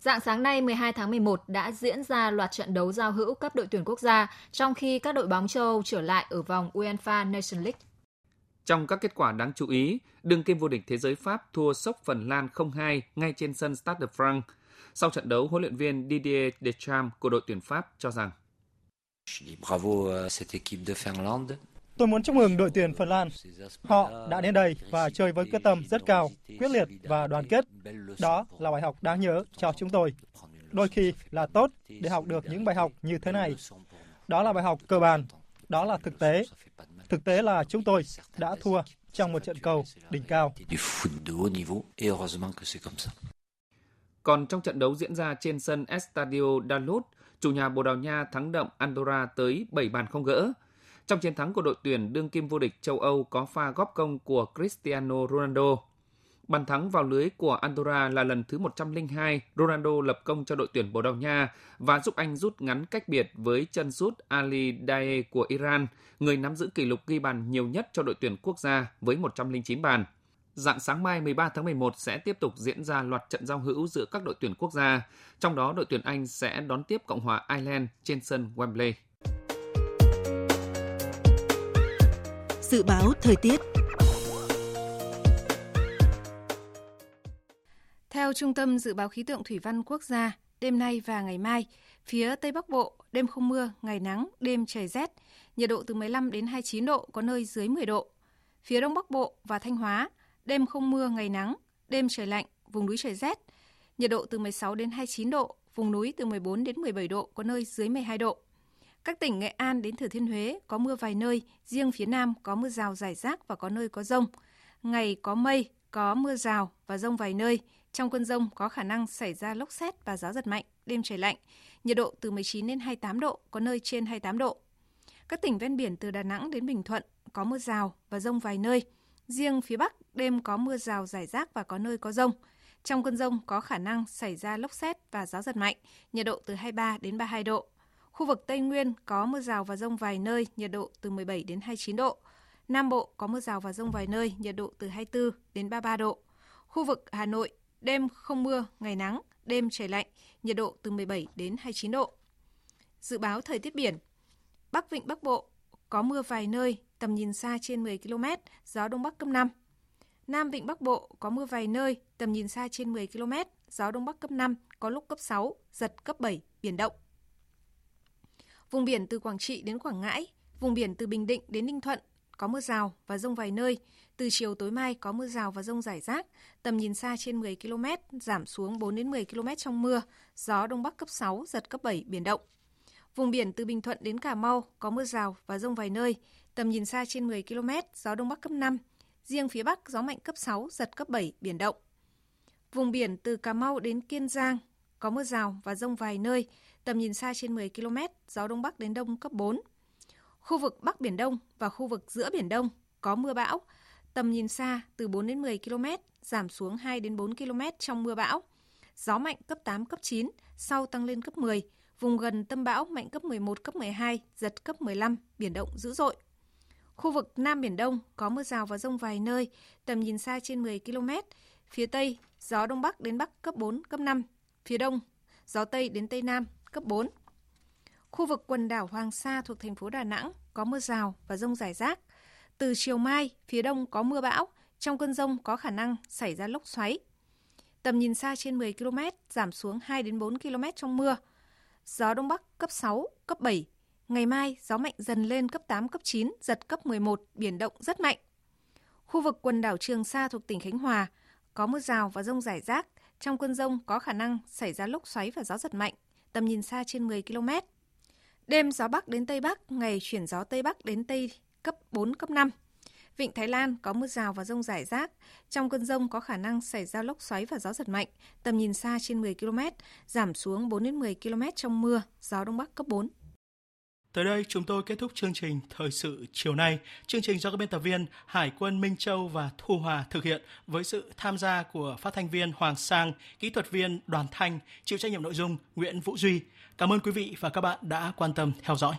Dạng sáng nay 12 tháng 11 đã diễn ra loạt trận đấu giao hữu cấp đội tuyển quốc gia, trong khi các đội bóng châu Âu trở lại ở vòng UEFA Nation League. Trong các kết quả đáng chú ý, đương kim vô địch thế giới Pháp thua sốc Phần Lan 0-2 ngay trên sân Stade de France. Sau trận đấu, huấn luyện viên Didier Deschamps của đội tuyển Pháp cho rằng Bravo cette équipe de Finlande. Tôi muốn chúc mừng đội tuyển Phần Lan. Họ đã đến đây và chơi với quyết tâm rất cao, quyết liệt và đoàn kết. Đó là bài học đáng nhớ cho chúng tôi. Đôi khi là tốt để học được những bài học như thế này. Đó là bài học cơ bản. Đó là thực tế. Thực tế là chúng tôi đã thua trong một trận cầu đỉnh cao. Còn trong trận đấu diễn ra trên sân Estadio Dalot, chủ nhà Bồ Đào Nha thắng đậm Andorra tới 7 bàn không gỡ trong chiến thắng của đội tuyển đương kim vô địch châu Âu có pha góp công của Cristiano Ronaldo. Bàn thắng vào lưới của Andorra là lần thứ 102, Ronaldo lập công cho đội tuyển Bồ Đào Nha và giúp anh rút ngắn cách biệt với chân sút Ali Daei của Iran, người nắm giữ kỷ lục ghi bàn nhiều nhất cho đội tuyển quốc gia với 109 bàn. Dạng sáng mai 13 tháng 11 sẽ tiếp tục diễn ra loạt trận giao hữu giữa các đội tuyển quốc gia, trong đó đội tuyển Anh sẽ đón tiếp Cộng hòa Ireland trên sân Wembley. Dự báo thời tiết Theo Trung tâm Dự báo Khí tượng Thủy văn Quốc gia, đêm nay và ngày mai. Phía Tây Bắc Bộ, đêm không mưa, ngày nắng, đêm trời rét. Nhiệt độ từ 15 đến 29 độ, có nơi dưới 10 độ. Phía Đông Bắc Bộ và Thanh Hóa, đêm không mưa, ngày nắng, đêm trời lạnh, vùng núi trời rét. Nhiệt độ từ 16 đến 29 độ, vùng núi từ 14 đến 17 độ, có nơi dưới 12 độ. Các tỉnh Nghệ An đến Thừa Thiên Huế có mưa vài nơi, riêng phía Nam có mưa rào rải rác và có nơi có rông. Ngày có mây, có mưa rào và rông vài nơi. Trong cơn rông có khả năng xảy ra lốc xét và gió giật mạnh, đêm trời lạnh. Nhiệt độ từ 19 đến 28 độ, có nơi trên 28 độ. Các tỉnh ven biển từ Đà Nẵng đến Bình Thuận có mưa rào và rông vài nơi. Riêng phía Bắc đêm có mưa rào rải rác và có nơi có rông. Trong cơn rông có khả năng xảy ra lốc xét và gió giật mạnh, nhiệt độ từ 23 đến 32 độ. Khu vực Tây Nguyên có mưa rào và rông vài nơi, nhiệt độ từ 17 đến 29 độ. Nam Bộ có mưa rào và rông vài nơi, nhiệt độ từ 24 đến 33 độ. Khu vực Hà Nội, đêm không mưa, ngày nắng, đêm trời lạnh, nhiệt độ từ 17 đến 29 độ. Dự báo thời tiết biển. Bắc Vịnh Bắc Bộ có mưa vài nơi, tầm nhìn xa trên 10 km, gió Đông Bắc cấp 5. Nam Vịnh Bắc Bộ có mưa vài nơi, tầm nhìn xa trên 10 km, gió Đông Bắc cấp 5, có lúc cấp 6, giật cấp 7, biển động. Vùng biển từ Quảng Trị đến Quảng Ngãi, vùng biển từ Bình Định đến Ninh Thuận có mưa rào và rông vài nơi. Từ chiều tối mai có mưa rào và rông rải rác, tầm nhìn xa trên 10 km, giảm xuống 4 đến 10 km trong mưa, gió đông bắc cấp 6, giật cấp 7, biển động. Vùng biển từ Bình Thuận đến Cà Mau có mưa rào và rông vài nơi, tầm nhìn xa trên 10 km, gió đông bắc cấp 5. Riêng phía Bắc gió mạnh cấp 6, giật cấp 7, biển động. Vùng biển từ Cà Mau đến Kiên Giang có mưa rào và rông vài nơi, tầm nhìn xa trên 10 km, gió đông bắc đến đông cấp 4. Khu vực Bắc Biển Đông và khu vực giữa Biển Đông có mưa bão, tầm nhìn xa từ 4 đến 10 km, giảm xuống 2 đến 4 km trong mưa bão. Gió mạnh cấp 8, cấp 9, sau tăng lên cấp 10, vùng gần tâm bão mạnh cấp 11, cấp 12, giật cấp 15, biển động dữ dội. Khu vực Nam Biển Đông có mưa rào và rông vài nơi, tầm nhìn xa trên 10 km. Phía Tây, gió Đông Bắc đến Bắc cấp 4, cấp 5. Phía Đông, gió Tây đến Tây Nam cấp 4. Khu vực quần đảo Hoàng Sa thuộc thành phố Đà Nẵng có mưa rào và rông rải rác. Từ chiều mai, phía đông có mưa bão, trong cơn rông có khả năng xảy ra lốc xoáy. Tầm nhìn xa trên 10 km, giảm xuống 2 đến 4 km trong mưa. Gió đông bắc cấp 6, cấp 7. Ngày mai, gió mạnh dần lên cấp 8, cấp 9, giật cấp 11, biển động rất mạnh. Khu vực quần đảo Trường Sa thuộc tỉnh Khánh Hòa có mưa rào và rông rải rác. Trong cơn rông có khả năng xảy ra lốc xoáy và gió giật mạnh, tầm nhìn xa trên 10 km. Đêm gió Bắc đến Tây Bắc, ngày chuyển gió Tây Bắc đến Tây cấp 4, cấp 5. Vịnh Thái Lan có mưa rào và rông rải rác. Trong cơn rông có khả năng xảy ra lốc xoáy và gió giật mạnh, tầm nhìn xa trên 10 km, giảm xuống 4 đến 10 km trong mưa, gió Đông Bắc cấp 4. Tới đây chúng tôi kết thúc chương trình Thời sự chiều nay. Chương trình do các biên tập viên Hải quân Minh Châu và Thu Hòa thực hiện với sự tham gia của phát thanh viên Hoàng Sang, kỹ thuật viên Đoàn Thanh, chịu trách nhiệm nội dung Nguyễn Vũ Duy. Cảm ơn quý vị và các bạn đã quan tâm theo dõi.